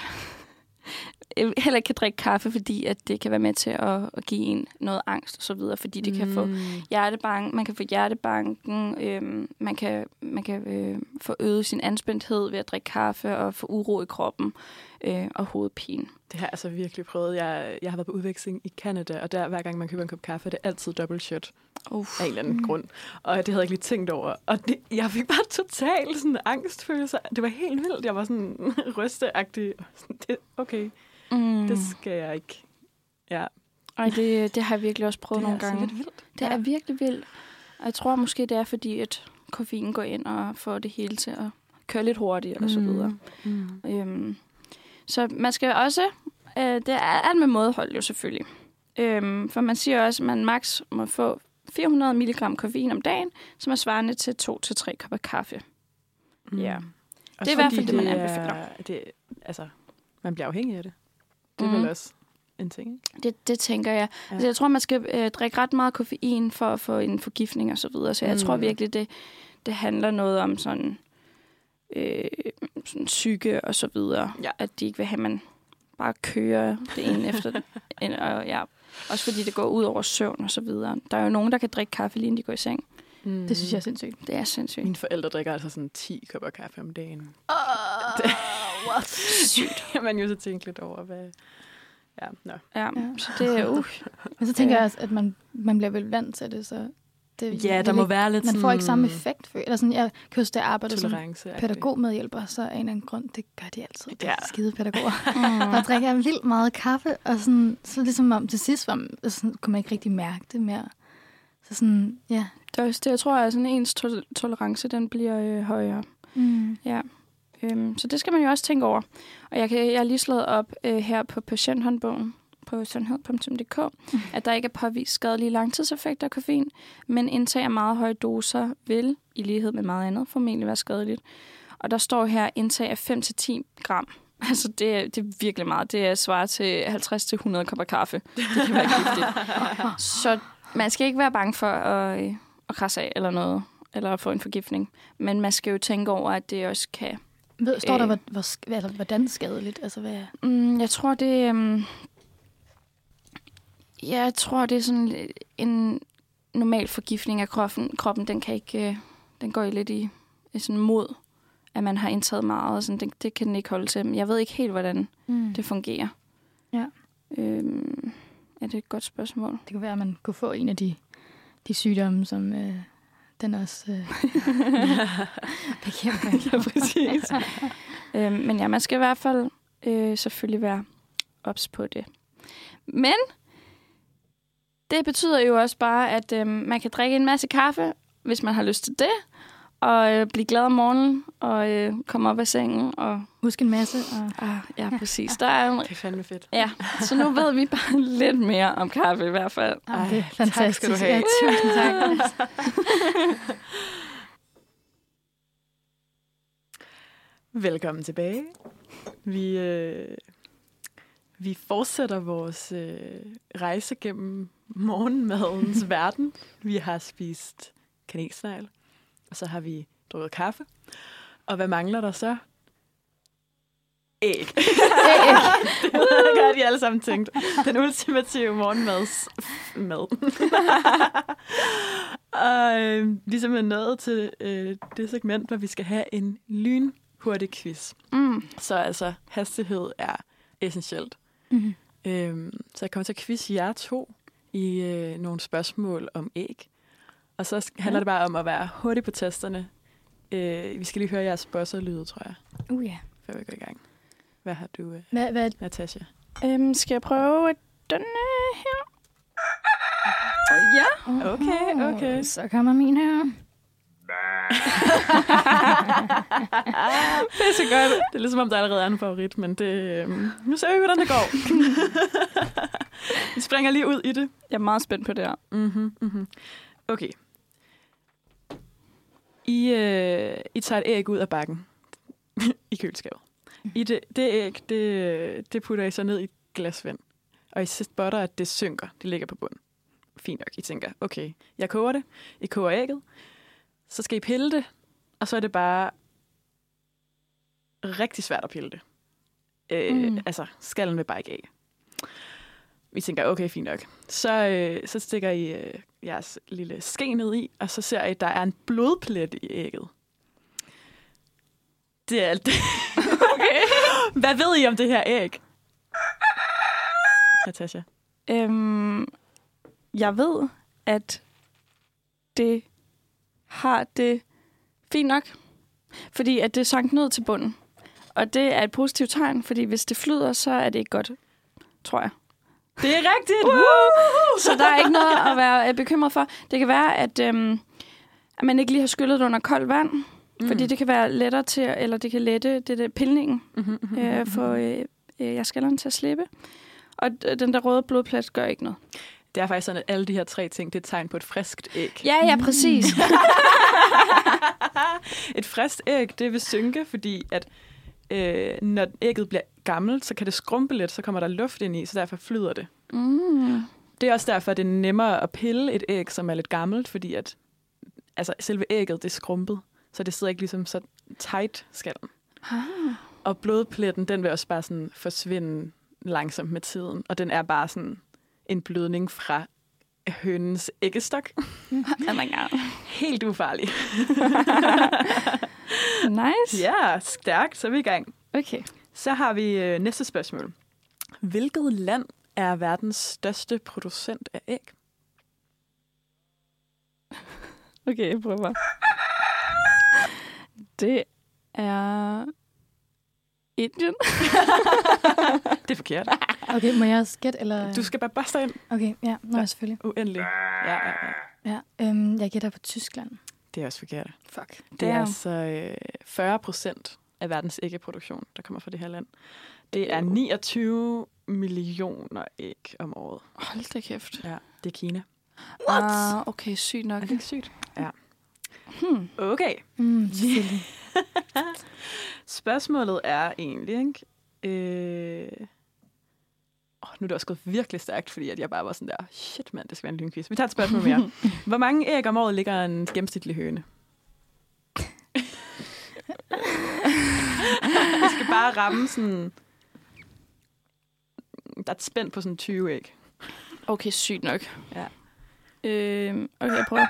heller ikke kan drikke kaffe, fordi at det kan være med til at, at give en noget angst og så videre, fordi det mm. kan få mm. hjertebank, man kan få hjertebanken, øhm, man kan, man kan øh, få øget sin anspændthed ved at drikke kaffe og få uro i kroppen øh, og hovedpine. Det har jeg altså virkelig prøvet. Jeg, jeg har været på udveksling i Canada, og der hver gang man køber en kop kaffe, det er altid double shot. Uf. Af en eller anden grund. Og det havde jeg ikke lige tænkt over. Og det, jeg fik bare totalt sådan angstfølelse. Det var helt vildt. Jeg var sådan rysteagtig. Det, okay. Mm. Det skal jeg ikke. Ja. Ej, det, det har jeg virkelig også prøvet det er nogle altså gange. lidt vildt. Det er virkelig vildt. Og jeg tror måske, det er fordi, at koffein går ind og får det hele til at køre lidt hurtigt og så videre. Mm. Øhm, så man skal også... Øh, det er alt med mådehold jo selvfølgelig. Øhm, for man siger også, at man maks må få 400 mg koffein om dagen, som er svarende til 2-3 kopper kaffe. Mm. Ja. Og Det er i hvert fald det, man er- anbefaler. Det, altså, man bliver afhængig af det. Det er Mhm. vel også en ting, ikke? Det, det tænker jeg. Ja. Altså, jeg tror, man skal øh, drikke ret meget koffein for at få en forgiftning og så videre. Så jeg Mm. mm. tror virkelig, det, det handler noget om sådan, øh, sådan psyke og så videre. Ja. At de ikke vil have, at man bare kører det ene efter det. En- Og, ja, også fordi det går ud over søvn og så videre. Der er jo nogen, der kan drikke kaffe, lige inden de går i seng. Mm. Det synes jeg er sindssygt. Det er sindssygt. Mine forældre drikker altså sådan 10 kopper kaffe om dagen. Uh, what? Sygt. kan man jo så tænke lidt over, hvad... Ja, nå. Ja, Ja. så det er uh, Men så tænker Ja. jeg også, at man, man bliver vel vant til det, så det Ja, der må ikke, være lidt man sådan... får ikke samme effekt. For, eller sådan, jeg kan huske, da jeg arbejdede som pædagogmedhjælper, så af en eller anden grund, det gør de altid, de Ja. skide pædagoger. mm. Der drikker jeg vildt meget kaffe, og sådan, så ligesom om til sidst var, man- sådan, kunne man ikke rigtig mærke det mere. Så sådan, ja. det, er også det, jeg tror, at sådan ens to- tolerance, den bliver øh, højere. Mm. Ja. Øhm, så det skal man jo også tænke over. Og jeg, kan, jeg har lige slået op øh, her på patienthåndbogen på sundhed.dk, Mm. at der ikke er påvist skadelige langtidseffekter af koffein, men indtag af meget høje doser vil, i lighed med meget andet, formentlig være skadeligt. Og der står her indtag af 5-10 gram. Altså, det er, det er virkelig meget. Det er svar til 50-100 kopper kaffe. Det kan være giftigt. Så man skal ikke være bange for at, øh, at krasse af eller noget, eller at få en forgiftning. Men man skal jo tænke over, at det også kan Ved, står der, Øh. hvor, hvor, sk- eller, hvordan skadeligt? Altså, hvad, Mm, jeg tror, det ja, jeg tror, det er sådan en normal forgiftning af kroppen. Kroppen, den kan ikke, øh, den går lidt i, i sådan mod, at man har indtaget meget. Og sådan, det, det kan den ikke holde til. Men jeg ved ikke helt, hvordan mm. det fungerer. Ja. Øhm, er det et godt spørgsmål? Det kunne være, at man kunne få en af de, de sygdomme, som øh, den også øh, bekæmper. ja, præcis. øhm, men ja, man skal i hvert fald øh, selvfølgelig være ops på det. Men det betyder jo også bare, at øh, man kan drikke en masse kaffe, hvis man har lyst til det, og øh, blive glad om morgenen, og øh, komme op af sengen. Og, Husk en masse. Og, ah, ja, præcis. Der er en, Det er fandme fedt. ja, så nu ved vi bare lidt mere om kaffe i hvert fald. Ej, Ej, det er tak fantastisk. skal du have. Ja, tusind tak. Velkommen tilbage. Vi, øh, vi fortsætter vores øh, rejse gennem morgenmadens verden. Vi har spist kanelsnegl, og så har vi drukket kaffe. Og hvad mangler der så? Æg. det har de alle sammen tænkt. Den ultimative morgenmads mad. og øh, vi er simpelthen nået til øh, det segment, hvor vi skal have en lynhurtig quiz. Mm. Så altså, hastighed er essentielt. Mhm. Øhm, så jeg kommer til at quizze jer to i øh, nogle spørgsmål om æg. Og så handler Ja. det bare om at være hurtig på testerne. Øh, vi skal lige høre jeres buzzer-lyde, tror jeg, Uh, ja. før vi går i gang. Hvad har du, øh, Hvad, hvad, Natasha? Øhm, skal jeg prøve den øh, her? Ja. Okay, okay. Så kommer min her. det er så godt. Det er ligesom om, der allerede er en favorit, men det, øh, nu ser vi, hvordan det går. vi springer lige ud i det. Jeg er meget spændt på det her. Mm-hmm, mm-hmm. Okay. I, øh, I tager et æg ud af bakken i køleskabet. I det, det æg, det, det putter I så ned i et glas vand. Og I spotter, at det synker. Det ligger på bunden. Fint nok. I tænker, okay, jeg koger det. I koger ægget. Så skal I pille det. Og så er det bare rigtig svært at pille det. Øh, Mm. Altså, skallen vil bare ikke af. Vi tænker, okay, fint nok. Så, øh, så stikker I øh, jeres lille ske ned i, og så ser I, at der er en blodplet i ægget. Det er alt det. okay. Hvad ved I om det her æg? Natasha. Øhm, jeg ved, at det har det fint nok. Fordi at det sank ned til bunden. og det er et positivt tegn, fordi hvis det flyder, så er det ikke godt, tror jeg. Det er rigtigt! Woo! Så der er ikke noget at være øh, bekymret for. Det kan være, at, øhm, at man ikke lige har skyllet det under koldt vand, mm. fordi det kan være lettere til, eller det kan lette det der pilningen, Mm-hmm, mm-hmm, øh, få øh, øh, jerskallerne til at slippe. Og d- den der røde blodplet gør ikke noget. Det er faktisk sådan, at alle de her tre ting, det er et tegn på et friskt æg. Ja, ja, præcis. et friskt æg, det vil synke, fordi at øh, når ægget bliver gammelt, så kan det skrumpe lidt, så kommer der luft ind i, så derfor flyder det. Mm. Det er også derfor, at det er nemmere at pille et æg, som er lidt gammelt, fordi at altså, selve ægget, det er skrumpet, så det sidder ikke ligesom så tight skallen. Ah. Og blodpletten, den vil også bare sådan forsvinde langsomt med tiden, og den er bare sådan en blødning fra hønens æggestok. Oh my God. Helt ufarlig. Nice. Ja, stærkt, så er vi i gang. Okay. Så har vi øh, næste spørgsmål. Hvilket land er verdens største producent af æg? Okay, jeg prøver. Det er Indien. Det er forkert. Okay, må jeg også gætte? Eller? Du skal bare børste ind. Okay, ja, nå, selvfølgelig. Uendelig. Ja, ja, ja. Ja, øhm, jeg gætter på Tyskland. Det er også forkert. Fuck. Det er altså øh, 40 procent af verdens æggeproduktion, der kommer fra det her land. Det er 29 millioner æg om året. Hold da kæft. Ja, det er Kina. What? Ah, okay, sygt nok. Er det ikke sygt? Ja. Hmm. Okay. Mm, selvfølgelig. Spørgsmålet er egentlig, ikke? Øh... Oh, nu er det også gået virkelig stærkt, fordi at jeg bare var sådan der, shit mand, det skal være en lynquiz. Vi tager et spørgsmål mere. Hvor mange æg om året ligger en gennemsnitlig høne? Vi skal bare ramme sådan... Der er et spænd på sådan 20 æg. Okay, sygt nok. Ja. Øh, okay, jeg prøver.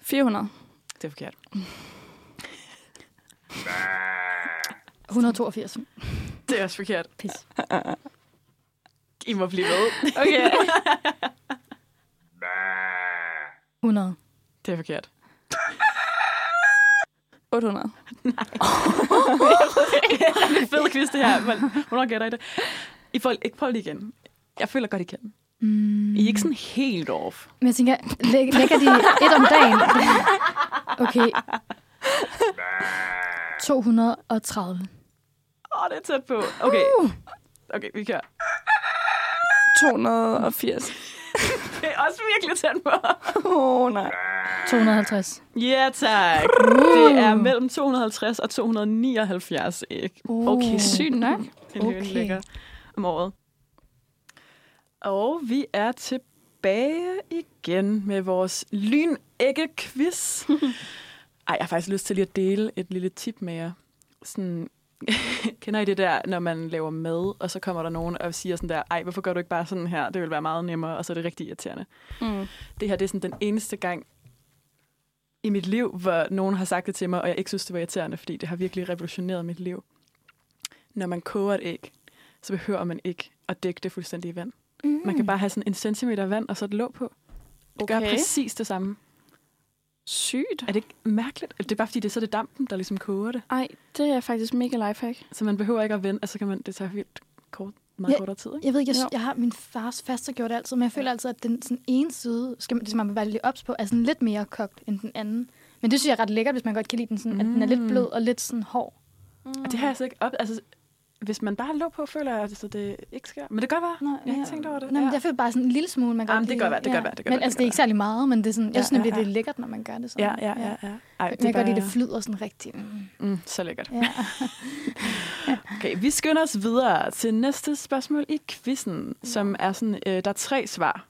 400. Det er forkert. 182. Det er også forkert. Pis. I må blive ved. Okay. 100. Det er forkert. 800. Det er fed quiz, det her. Men Hvornår gætter I det? I får ikke prøv lige igen. Jeg føler godt, I kan. Mm. I er ikke sådan helt off. Men jeg tænker, læg, lægger de et om dagen? Okay. 230. Åh, oh, det er tæt på. Okay. Okay, vi kører. 280. Det er også virkelig tæt på. Åh, oh, nej. 250. Ja, tak. Det er mellem 250 og 279 æg. Okay, sygt nok. En høne Okay. lægger om året. Og vi er tilbage igen med vores lynægge-quiz. Ej, jeg har faktisk lyst til lige at dele et lille tip med jer. Sådan, kender I det der, når man laver mad, og så kommer der nogen og siger sådan der, ej, hvorfor gør du ikke bare sådan her? Det vil være meget nemmere, og så er det rigtig irriterende. Mm. Det her det er sådan den eneste gang i mit liv, hvor nogen har sagt det til mig, og jeg ikke synes, det var irriterende, fordi det har virkelig revolutioneret mit liv. Når man koger et æg, så behøver man ikke at dække det fuldstændig i vand. Mm. Man kan bare have sådan en centimeter vand, og så et låg på. Det okay. gør præcis det samme. Sygt. Er det ikke mærkeligt? Det er bare fordi, det er så det dampen, der ligesom koger det. Ej, det er faktisk mega lifehack. Så man behøver ikke at vente, altså kan man, det tager vildt kort, meget Ja. kortere tid. Ikke? Jeg ved ikke, jeg, jeg har min fars faster gjort det altid, men jeg føler altid, at den sådan ene side, skal man, det skal man være lidt ops på, er sådan lidt mere kogt end den anden. Men det synes jeg er ret lækkert, hvis man godt kan lide den, sådan, at den er lidt Mm. blød og lidt sådan hård. Og det har jeg så ikke op... Altså, hvis man bare låg på, føler jeg, at det ikke sker. Men det kan godt være. Nej, Jeg har ikke tænkt over det. Nej, men Ja. jeg føler bare sådan en lille smule, man Jamen, godt det kan lide. være, det kan være, det kan Men være, altså, det det er ikke særlig meget, men det er sådan, jeg Ja, synes nemlig, ja, det er ja. lækkert, når man gør det sådan. Ja, ja, ja. ja. Ej, Jeg kan godt lide, det flyder sådan rigtig. Mm. Mm, så lækkert. Ja. Okay, vi skynder os videre til næste spørgsmål i quizzen, som er sådan, øh, der er tre svar.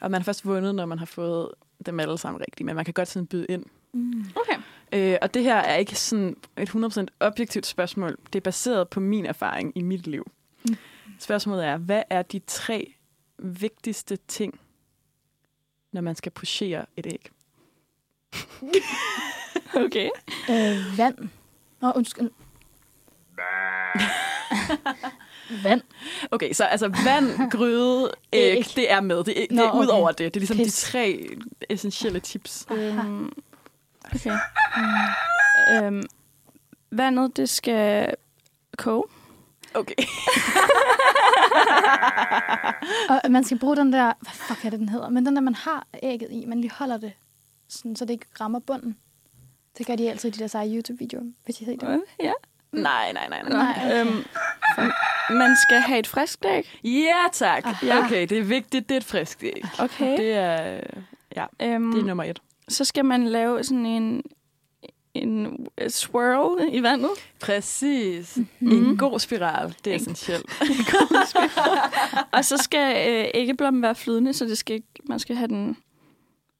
Og man har først vundet, når man har fået dem alle sammen rigtigt, men man kan godt sådan byde ind. Mm. Okay. Øh, og det her er ikke sådan et 100% objektivt spørgsmål. Det er baseret på min erfaring i mit liv. Mm. Spørgsmålet er, hvad er de tre vigtigste ting, når man skal pochere et æg? Okay. Øh, vand. Nå, undskyld. vand. Okay, så altså vand, gryde, æg, Æg. det er med. Det er, det Nå, er ud okay. over det. Det er ligesom Pis. de tre essentielle tips. Um, okay. Øhm, vandet, det skal koge. Okay. Og man skal bruge den der, hvad fuck er det, den hedder? Men den der, man har ægget i, man lige holder det, sådan, så det ikke rammer bunden. Det gør de altid i de der seje YouTube-videoer, hvis I har set dem. Ja. nej, nej, nej, nej. Nej. Øhm, man skal have et frisk æg. Ja, tak. Ja. Okay, det er vigtigt. Det er et frisk æg. Okay. Det er, ja, Øhm, det er nummer et. Så skal man lave sådan en, en swirl i vandet. Præcis. Mhm. En god spiral. Det er En- essentielt. Og så skal øh, æggeblommen være flydende, så det skal, ikke- man skal have den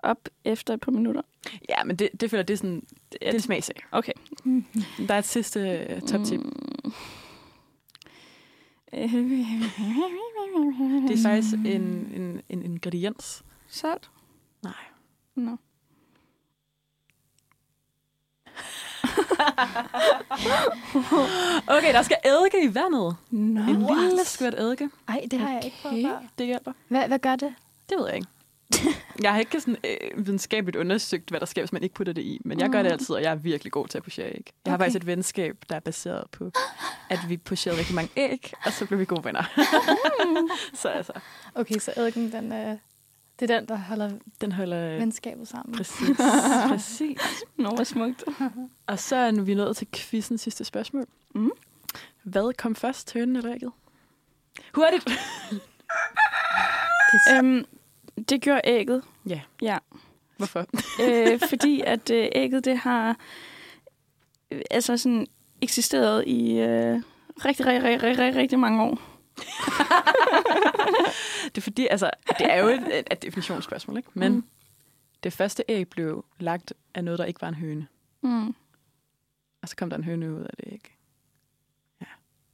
op efter et par minutter. Ja, men det, det føler det er sådan, det er en smagsag. Okay. Der er et sidste øh, top tip. Mm. Det er faktisk en, en, en ingrediens. Salt? Nej. Nå. Okay, der skal eddike i vandet. Nå. En lille skvæt eddike. Ej, det har jeg ikke prøvet Okay. før. Det hjælper. Hvad, hvad gør det? Det ved jeg ikke. Jeg har ikke sådan, øh, videnskabeligt undersøgt, hvad der sker, hvis man ikke putter det i. Men jeg gør det altid, og jeg er virkelig god til at pochere æg. Jeg har Okay. faktisk et venskab, der er baseret på, at vi pocherede rigtig mange æg, og så blev vi gode venner. så altså, Okay, så eddike, den, øh, det er den, der holder den holder venskabet sammen. præcis. præcis. Nå, hvor smukt. Og så er vi nået til quizzen sidste spørgsmål. Mm. Hvad kom først, hønen eller ægget? Hurtigt! Øhm, det gjorde ægget. Ja. Ja. Hvorfor? øh, fordi at øh, ægget, det har øh, altså sådan eksisteret i øh, rigtig, rigtig, rigtig, rigtig, rigtig mange år. Det er fordi, altså, det er jo et, et, et definitionsspørgsmål, ikke? Men Mm. det første æg blev lagt af noget, der ikke var en høne. Mm. Og så kom der en høne ud af det æg.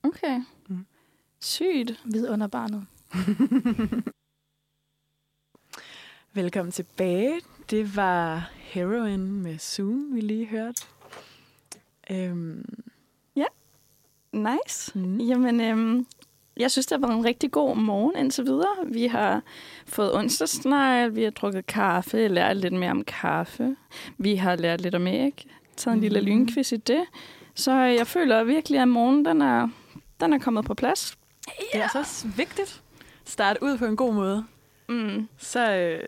Okay. Mm. Sygt. Vidunderbarnet. Velkommen tilbage. Det var Heroin med Zoom, vi lige hørte. Øhm, Nice. mm. Jamen, øhm, jeg synes, det har været en rigtig god morgen indtil videre. Vi har fået onsdagsnegl, vi har drukket kaffe, lært lidt mere om kaffe. Vi har lært lidt om æg, taget en lille Mhm. lynquiz i det. Så jeg føler virkelig, at morgen den er, den er kommet på plads. Det er altså også vigtigt. Starte ud på en god måde. Mm. Så, øh,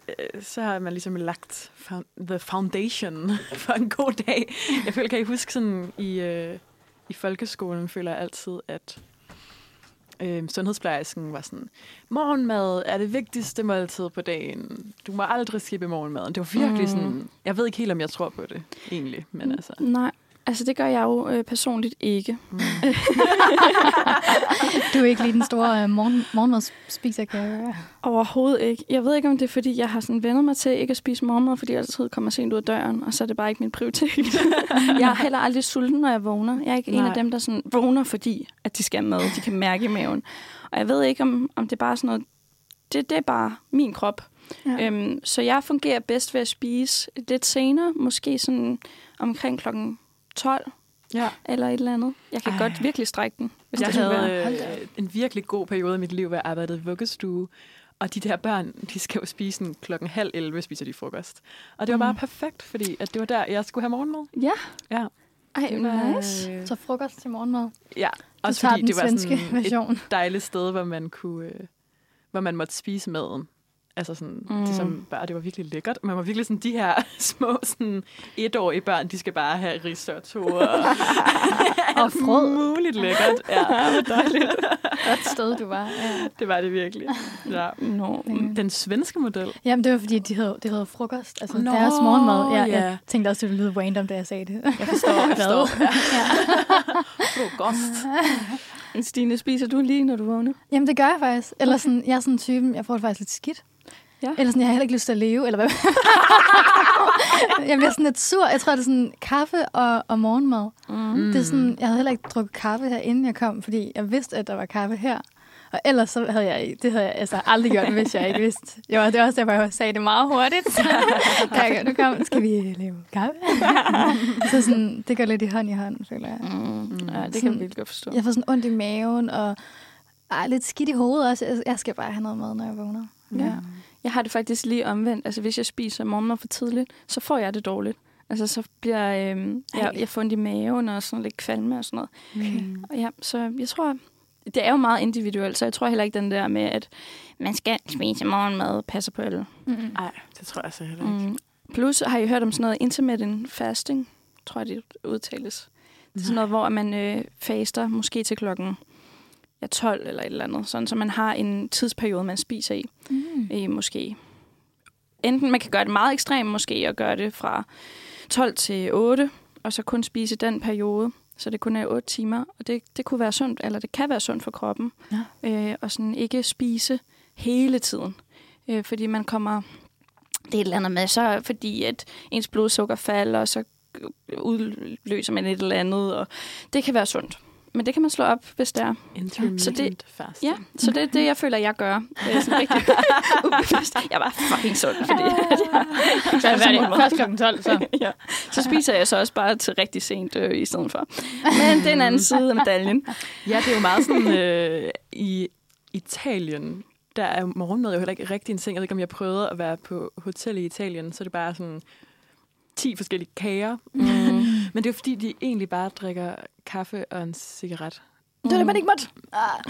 så har man ligesom lagt the foundation for en god dag. Jeg føler, kan I huske sådan i, øh, i folkeskolen, føler jeg altid, at øh, sundhedsplejersken var sådan, morgenmad er det vigtigste måltid på dagen. Du må aldrig skippe morgenmaden. Det var virkelig Mm. sådan, jeg ved ikke helt, om jeg tror på det, egentlig. Men altså, Nej, altså det gør jeg jo øh, personligt ikke. mm. Du er ikke lige den store uh, morgen, morgenmadsspiser, kan jeg høre. Overhovedet ikke. Jeg ved ikke, om det er, fordi jeg har sådan vendet mig til ikke at spise morgenmad, fordi jeg altid kommer sent ud af døren, og så er det bare ikke min prioritet. jeg er heller aldrig sulten, når jeg vågner. Jeg er ikke Nej. en af dem, der sådan vågner, fordi at de skal have mad. De kan mærke i maven. Og jeg ved ikke, om, om det er bare sådan noget... Det, det er bare min krop. Ja. Øhm, så jeg fungerer bedst ved at spise lidt senere, måske sådan omkring klokken 12 ja. eller et eller andet. Jeg kan Ej. Godt virkelig strække den, hvis Jeg det havde øh, en virkelig god periode i mit liv, hvor jeg arbejdede i vuggestue. Og de der børn, de skal jo spise en klokken halv 11, spiser de frokost. Og det var Mm. bare perfekt, fordi at det var der, jeg skulle have morgenmad. Ja. Ja. Ej, var, nice. øh, Så frokost til morgenmad. Ja, også fordi det var sådan et version. dejligt sted, hvor man kunne, øh, hvor man måtte spise maden. Altså sådan, mm. Det, som bare, det var virkelig lækkert. Man var virkelig sådan, de her små sådan, etårige børn, de skal bare have risotto og, Og frød. muligt lækkert. Ja, Hvor dejligt. Godt sted, du var. Ja. det var det virkelig. Ja. Nå, Mm. Den svenske model. Jamen, det var fordi, de havde, de havde frokost. Altså, Nå, deres morgenmad. Ja, ja. Jeg tænkte også, det ville lyde random, da jeg sagde det. Jeg forstår, jeg forstår. Ja. Frokost. Stine, spiser du lige, når du vågner? Jamen, det gør jeg faktisk. Eller sådan, jeg er sådan en typen, jeg får det faktisk lidt skidt. Ja. Eller sådan, jeg har heller ikke lyst til at leve, eller hvad? jeg bliver sådan lidt sur. Jeg tror, det er sådan kaffe og, og morgenmad. Mm. Det er sådan, jeg havde heller ikke drukket kaffe her, inden jeg kom, fordi jeg vidste, at der var kaffe her. Og ellers så havde jeg, det havde jeg altså aldrig gjort, hvis jeg ikke vidste. Jo, det var også derfor, jeg sagde det meget hurtigt. Så kan jeg, nu kom, skal vi lave kaffe? så sådan, det går lidt i hånd i hånd, føler jeg. Mm. Ja, det kan Sådan- jeg virkelig godt forstå. Jeg får sådan ondt i maven, og ej, lidt skidt i hovedet også. Jeg- skal bare have noget mad, når jeg vågner. Ja. Jeg har det faktisk lige omvendt. Altså, hvis jeg spiser morgenmad for tidligt, så får jeg det dårligt. Altså, så bliver øh, jeg, jeg får ondt i maven og sådan lidt kvalme og sådan noget. Mm. Og ja, så jeg tror, det er jo meget individuelt, så jeg tror heller ikke den der med, at man skal spise morgenmad, passer på alle. Mm-hmm. Nej, det tror jeg så heller ikke. Mm. Plus har I hørt om sådan noget intermittent fasting, tror jeg, det udtales. Det er sådan noget, hvor man øh, faster måske til klokken ja, 12 eller et eller andet, sådan, så man har en tidsperiode, man spiser i. Mm. i måske enten man kan gøre det meget ekstremt måske og gøre det fra 12 til 8 og så kun spise den periode så det kun er 8 timer og det, det kunne være sundt eller det kan være sundt for kroppen Ja. øh, og sådan ikke spise hele tiden øh, fordi man kommer det er et eller andet med så fordi at ens blodsukker falder og så udløser man et eller andet og det kan være sundt men det kan man slå op, hvis det er. Intermittent Så det- fasting. Ja, så det er det, jeg føler, jeg gør. Det er sådan rigtig ubevidst. Jeg var fucking sund, fordi Så hvad er det? Først klokken 12, så. ja. Så spiser jeg så også bare til rigtig sent øh, i stedet for. Men det er en anden side af medaljen. Ja, det er jo meget sådan øh, i Italien, der er morgenmad jo heller ikke rigtig en ting. Jeg ved ikke, om jeg prøvede at være på hotel i Italien, så er det bare sådan 10 forskellige kager. Mm. Men det er jo fordi, de egentlig bare drikker kaffe og en cigaret. Det er det, man ikke måtte. Ah.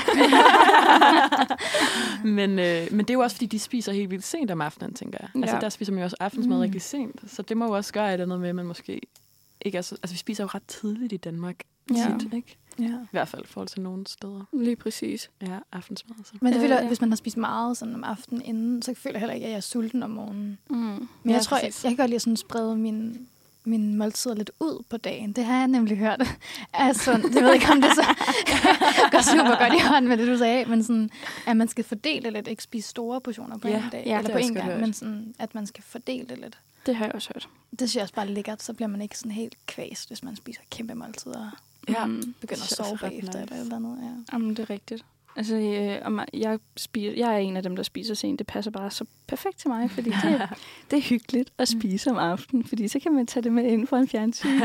Men, øh, men det er jo også fordi, de spiser helt vildt sent om aftenen, tænker jeg. Ja. Altså Ja. der spiser man jo også aftensmad Mm. rigtig sent. Så det må jo også gøre et eller andet med, at man måske ikke er så... Altså vi spiser jo ret tidligt i Danmark. Ja. Tit, ikke? Ja, I hvert fald i forhold til nogle steder. lige præcis. Ja, aftensmad. Så. Men det føler, ja. hvis man har spist meget sådan om aftenen inden, så føler jeg heller ikke, at jeg er sulten om morgenen. Mm. Men Ja, jeg tror, jeg, jeg kan godt lide at sådan sprede min, mine måltider lidt ud på dagen. Det har jeg nemlig hørt. Altså, jeg ved ikke, om det så går super godt i hånd med det, du sagde, men sådan, at man skal fordele lidt, ikke spise store portioner på Ja, en dag, ja, eller det på en gang, godt men sådan, at man skal fordele det lidt. Det har jeg også hørt. Det synes jeg også bare er lækkert, så bliver man ikke sådan helt kvæst, hvis man spiser kæmpe måltider og Ja. Mm. begynder at Det sove bagefter nice. eller eller andet. Ja. Jamen, det er rigtigt. Altså, øh, om jeg, spiser, jeg er en af dem, der spiser sent. Det passer bare så perfekt til mig, fordi det, er- det er hyggeligt at spise om aftenen, fordi så kan man tage det med ind for en fjernsyn.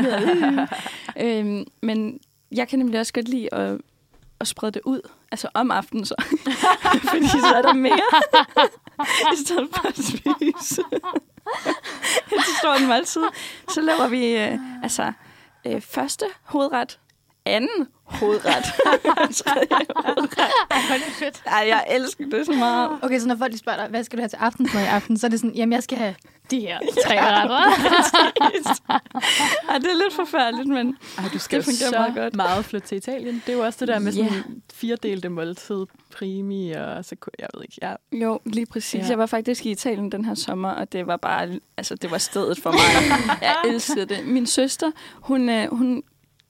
øhm, men jeg kan nemlig også godt lide at, at sprede det ud, altså om aftenen så. fordi så er der mere, i stedet for at spise. Et stort måltid. Så laver vi øh, altså øh, første hovedret, anden hovedret, tredje hovedret. Ej, hvor er det fedt. Ej, jeg elsker det så meget. Okay, så når folk spørger dig, hvad skal du have til aftensmad i aften, så er det sådan, jamen jeg skal have de her tre retter. Ej, det er lidt forfærdeligt, men Ej, du skal Det fungerer så meget godt. meget flytte til Italien. Det er jo også det der med sådan Ja. yeah. firedelte måltid, primi og så jeg ved ikke. Ja, jo, lige præcis. Ja. Jeg var faktisk i Italien den her sommer, og det var bare, altså det var stedet for mig. jeg elskede det. Min søster, hun, øh, hun,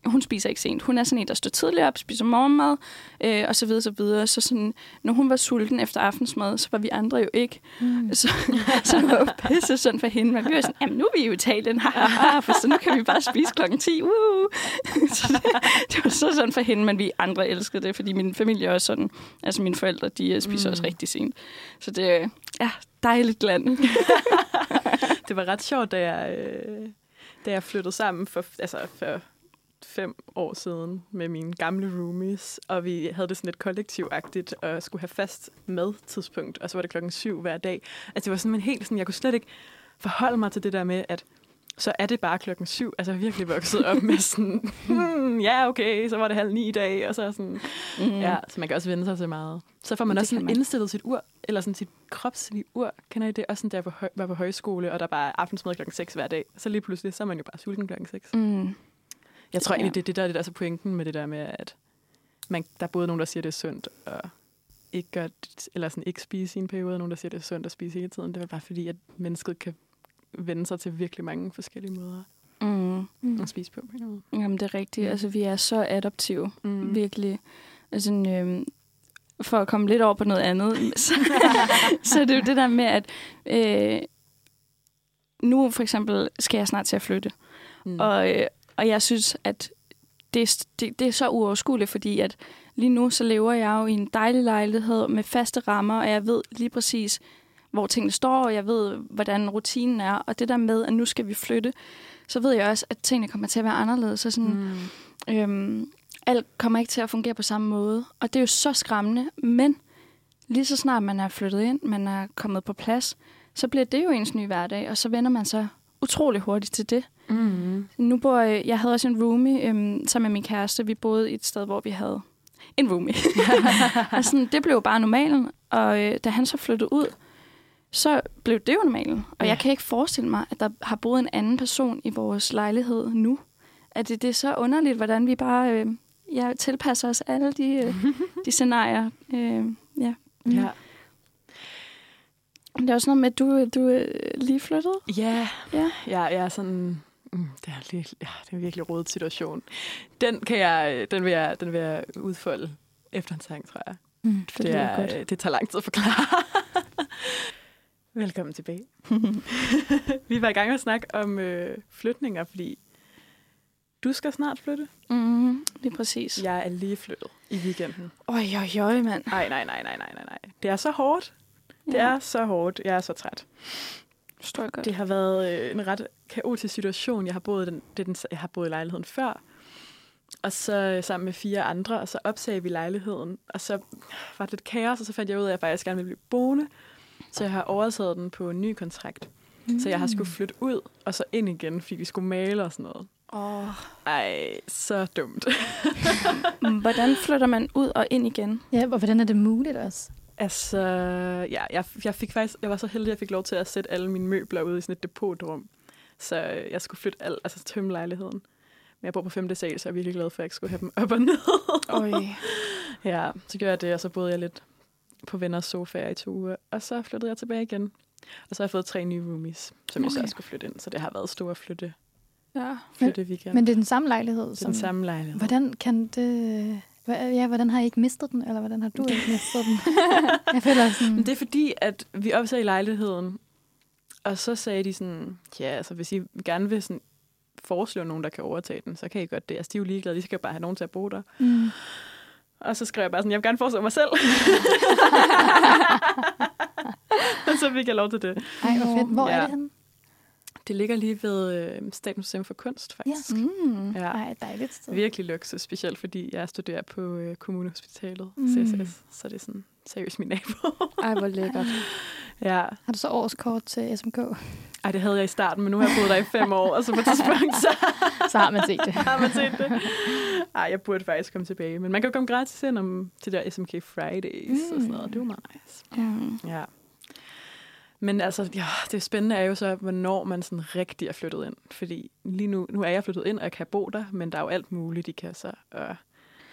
hun spiser ikke sent. Hun er sådan en, der står tidligt op, spiser morgenmad, øh, og så videre, så videre. Så sådan, når hun var sulten efter aftensmad, så var vi andre jo ikke. Mm. Så, så det var jo pisse synd for hende. Men vi var sådan, jamen nu er vi i Italien, for så nu kan vi bare spise klokken 10. Woo! Så det, det var så sådan for hende, men vi andre elskede det, fordi min familie er også sådan, altså mine forældre, de øh, spiser Mm. også rigtig sent. Så det er ja, dejligt land. det var ret sjovt, da jeg, øh, da jeg flyttede sammen for, altså for fem år siden med mine gamle roomies, og vi havde det sådan lidt kollektivagtigt og skulle have fast med tidspunkt, og så var det klokken syv hver dag. Altså det var sådan en helt sådan, jeg kunne slet ikke forholde mig til det der med, at så er det bare klokken syv. Altså jeg er virkelig vokset op med sådan, hmm, ja okay, så var det halv ni i dag, og så sådan, Mm. ja, så man kan også vende sig til meget. Så får man Det også sådan man. indstillet sit ur, eller sådan sit kropslige ur. Kender I det? Også sådan, da jeg var, på højskole, og der bare aftensmad klokken 6 hver dag. Så lige pludselig, så er man jo bare sulten klokken 6. Mm. Jeg tror Ja. egentlig, det er det, der er det der er så pointen med det der med, at man, der er både nogen, der siger, det er sundt, og ikke, gør, eller sådan ikke spise i en periode, og nogen, der siger, det er sundt at spise hele tiden. Det er bare fordi, at mennesket kan vende sig til virkelig mange forskellige måder Mm. At spise på. på en anden Jamen, det er rigtigt. Mm. Altså, vi er så adaptive. måde. Mm. Virkelig. Altså, øhm, for at komme lidt over på noget andet, så, så er det jo det der med, at øh, nu for eksempel skal jeg snart til at flytte. Mm. Og, øh, og jeg synes, at det, er- det, det er så uoverskueligt, fordi at lige nu så lever jeg jo i en dejlig lejlighed med faste rammer, og jeg ved lige præcis, hvor tingene står, og jeg ved, hvordan rutinen er. Og det der med, at nu skal vi flytte, så ved jeg også, at tingene kommer til at være anderledes. Så sådan, Mm. Øhm, alt kommer ikke til at fungere på samme måde. Og det er jo så skræmmende. Men lige så snart man er flyttet ind, man er kommet på plads, så bliver det jo ens nye hverdag, og så vender man sig utrolig hurtigt til det. Mm. Nu bor jeg, jeg havde også en roomie øhm, sammen med min kæreste. Vi boede et sted, hvor vi havde en roomie. og sådan, det blev jo bare normalen. Og øh, da han så flyttede ud, så blev det jo normalen. Og Ja. jeg kan ikke forestille mig, at der har boet en anden person i vores lejlighed nu. At det, det er så underligt, hvordan vi bare øh, ja, tilpasser os alle de, øh, de scenarier. Øh, ja. Ja. Det er også noget med, at du, du er lige flyttet. Ja, Ja. ja, jeg er sådan... Mm, det, er lige, ja, det er en virkelig rodet situation. Den, kan jeg, den, vil jeg, den vil jeg udfolde efter en sang, tror jeg. Mm, Det, det, er, det tager lang tid at forklare. Velkommen tilbage. Vi var i gang med at snakke om øh, flytninger, fordi du skal snart flytte. Mm, lige præcis. Jeg er lige flyttet i weekenden. Øj, øj, øj, mand. Nej, nej, nej, nej, nej, nej, nej. Det er så hårdt. Det er så hårdt. Jeg er så træt. Forstår jeg godt. Det har været øh, en ret kaotisk situation. Jeg har boet, den, det den, jeg har boet i lejligheden før, og så øh, sammen med fire andre, og så opsagde vi lejligheden, og så var det lidt kaos, og så fandt jeg ud af, at jeg faktisk gerne ville blive boende. Så jeg har overtaget den på en ny kontrakt. Mm. Så jeg har skulle flytte ud, og så ind igen, fordi vi skulle male og sådan noget. Åh. Ej, så dumt. Mm, Hvordan flytter man ud og ind igen? Ja, og hvordan er det muligt også? Altså, ja, jeg, jeg, fik faktisk, jeg var så heldig, at jeg fik lov til at sætte alle mine møbler ud i sådan et depotrum. Så øh, jeg skulle flytte alt, altså tømme lejligheden. Men jeg bor på 5. sal, så jeg er virkelig glad for, at jeg ikke skulle have dem op og ned. Øj. ja, så gjorde jeg det, og så boede jeg lidt på venners sofaer i to uger. Og så flyttede jeg tilbage igen. Og så har jeg fået tre nye roomies, som okay. jeg så skulle flytte ind. Så det har været store flytte, Ja. flytte weekend. Men det er den samme lejlighed? det er den samme lejlighed. Hvordan kan det... Ja, hvordan har I ikke mistet den, eller hvordan har du ikke mistet den? jeg føler sådan... Men det er fordi, at vi opsagde i lejligheden, og så sagde de sådan, ja, altså hvis I gerne vil sådan foreslå nogen, der kan overtage den, så kan I godt det. Altså, de er jo ligeglade, de skal bare have nogen til at bo der. Mm. Og så skrev jeg bare sådan, jeg vil gerne foreslå mig selv. og så fik jeg lov til det. Ej, hvor fedt. Hvor Ja. er det henne? Det ligger lige ved øh, Statens Museum for Kunst, faktisk. Mm. Ja. Ej, dejligt sted. Virkelig luksus, specielt fordi jeg studerer på øh, Kommunehospitalet, Mm. CSS. Så det er sådan seriøst min nabo. Ej, hvor lækkert. ja. Har du så årskort til SMK? Ej, det havde jeg i starten, men nu har jeg boet der i fem år, og så på et tidspunkt, så Så har man set det. har man set det. Ej, jeg burde faktisk komme tilbage. Men man kan jo komme gratis ind om til der SMK Fridays mm. og sådan noget. Det er jo meget nice. Mm. Ja. Men altså, ja, det spændende er jo så, hvornår man sådan rigtig er flyttet ind. Fordi lige nu, nu er jeg flyttet ind, og jeg kan bo der, men der er jo alt muligt, de kan så... Øh,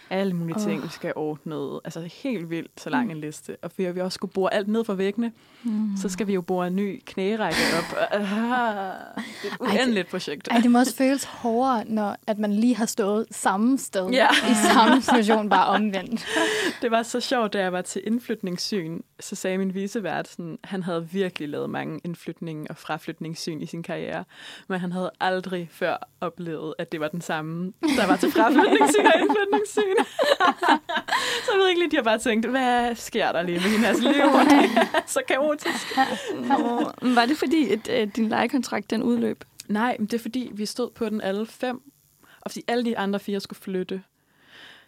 alle mulige Åh. ting, vi skal ordne. Altså helt vildt så lang en liste. Og fordi vi også skulle bore alt ned fra væggene, Mm. så skal vi jo bore en ny knærække op. Det er et uendeligt projekt. Ej, det må også føles hårdere, når at man lige har stået samme sted Ja. i samme situation, bare omvendt. Det var så sjovt, da jeg var til indflytningssyn, så sagde min visevært, sådan, han havde virkelig lavet mange indflytning- og fraflytningssyn i sin karriere, men han havde aldrig før oplevet, at det var den samme, der var til fraflytningssyn og indflytningssyn. så jeg lige, de har bare tænkt, hvad sker der lige med hendes liv? Det er så kaotisk. Nå, var det fordi, at, at din lejekontrakt den udløb? Nej, men det er fordi, vi stod på den alle fem, og fordi alle de andre fire skulle flytte,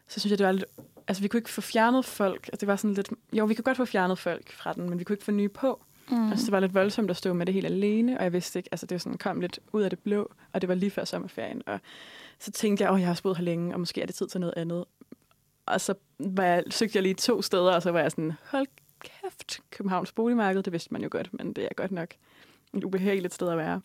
så synes jeg, det var lidt... Altså, vi kunne ikke få fjernet folk. Altså, det var sådan lidt... Jo, vi kunne godt få fjernet folk fra den, men vi kunne ikke få nye på. Mm. Altså, det var lidt voldsomt at stå med det helt alene, og jeg vidste ikke... Altså, det var sådan, kom lidt ud af det blå, og det var lige før sommerferien. Og så tænkte jeg, åh, jeg har boet her længe, og måske er det tid til noget andet. Og så var jeg, søgte jeg lige to steder, og så var jeg sådan, hold kæft, Københavns boligmarked, det vidste man jo godt, men det er godt nok et ubehageligt sted at være.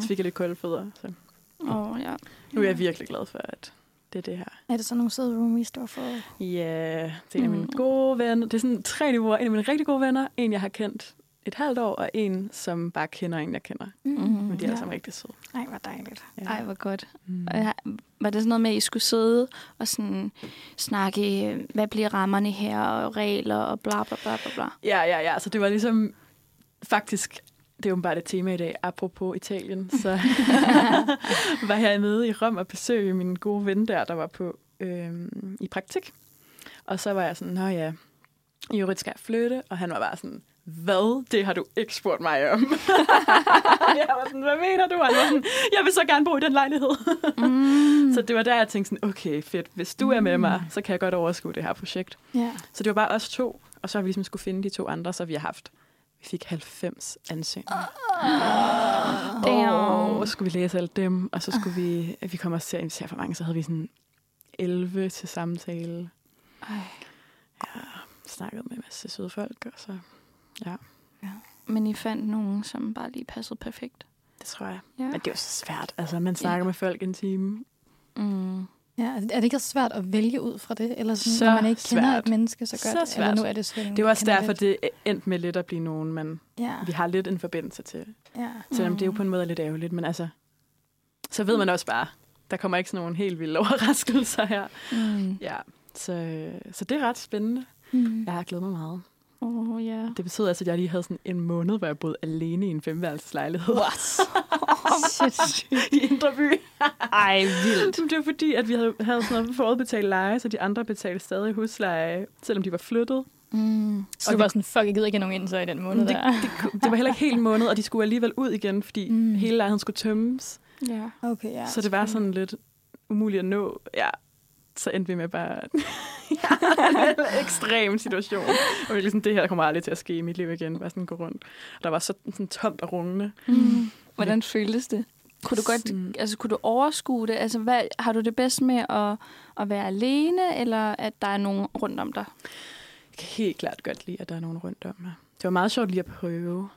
Så fik jeg lidt kolde fødder. Så oh, ja. nu er jeg virkelig glad for, at det er det her. Er det så nogle søde roomies, du har fået? Ja, det er en af mine Mm. gode venner. Det er sådan tre niveauer. En af mine rigtig gode venner, en jeg har kendt et halvt år, og en, som bare kender en, jeg kender. Mm. Men de er ja. sammen rigtig søde. Ej, hvor dejligt. Ja. Ej, hvor godt. Mm. Og jeg- Var det sådan noget med, at I skulle sidde og sådan snakke, øh, hvad bliver rammerne her, og regler, og bla bla bla bla bla? Ja, ja, ja. Så det var ligesom faktisk, det er jo bare det tema i dag, apropos Italien, så var jeg nede i Rom og besøgte min gode ven der, der var på øhm, i praktik. Og så var jeg sådan, nå ja, i øvrigt skal jeg flytte, og han var bare sådan, hvad? Det har du ikke spurgt mig om. jeg var sådan, hvad mener du? Han var sådan, jeg vil så gerne bo i den lejlighed. Mm. så det var der, jeg tænkte sådan, okay, fedt. Hvis du er med mig, så kan jeg godt overskue det her projekt. Ja. Så det var bare os to, og så har vi ligesom skulle finde de to andre, så vi har haft Vi fik 90 ansøgninger. Damn. Og så skulle vi læse alle dem, og så skulle vi... Vi kom også til at invitere for mange, så havde vi sådan 11 til samtale. Ej. Ja, snakket med en masse søde folk, og så... Ja, Men I fandt nogen, som bare lige passede perfekt. det tror jeg. Ja. Men det er jo så svært. Altså, man snakker Ja. med folk en time. Mm. Ja, er det ikke også svært at vælge ud fra det? Eller sådan, Så når man ikke kender svært. et menneske så Så godt? svært. Eller nu er det selvfølgelig, Det var også derfor, det endte med lidt at blive nogen, men. Ja, vi har lidt en forbindelse til. ja. Selvom det er jo på en måde lidt ærgerligt, men altså... Så ved man også bare, der kommer ikke sådan nogle helt vilde overraskelser her. Mm. Ja, så, så det er ret spændende. Mm. Jeg har glædet mig meget. Oh, ja. Det betød altså, at jeg lige havde sådan en måned, hvor jeg boede alene i en femværelseslejlighed. What? Shit. I Indre By. Ej, vildt. Det var fordi, at vi havde, havde sådan noget forudbetalt leje, så de andre betalte stadig husleje, selvom de var flyttet. Mm. Så du var sådan, fuck, jeg gider ikke have nogen ind så i den måned det, der. det, ku- det var heller ikke helt en måned, og de skulle alligevel ud igen, fordi Mm. hele lejligheden skulle tømmes. Ja. Okay, ja. så det var sådan lidt umuligt at nå. Ja, så endte vi med bare ja, en ekstrem situation. Og virkelig sådan, det her kommer aldrig til at ske i mit liv igen. Bare sådan gå rundt. Og der var så sådan tomt og rungende. Mm. Hvordan føltes det? Kunne du godt, altså kunne du overskue det? Altså, hvad, har du det bedst med at, at være alene, eller at der er nogen rundt om dig? Jeg kan helt klart godt lide, at der er nogen rundt om mig. Det var meget sjovt lige at prøve.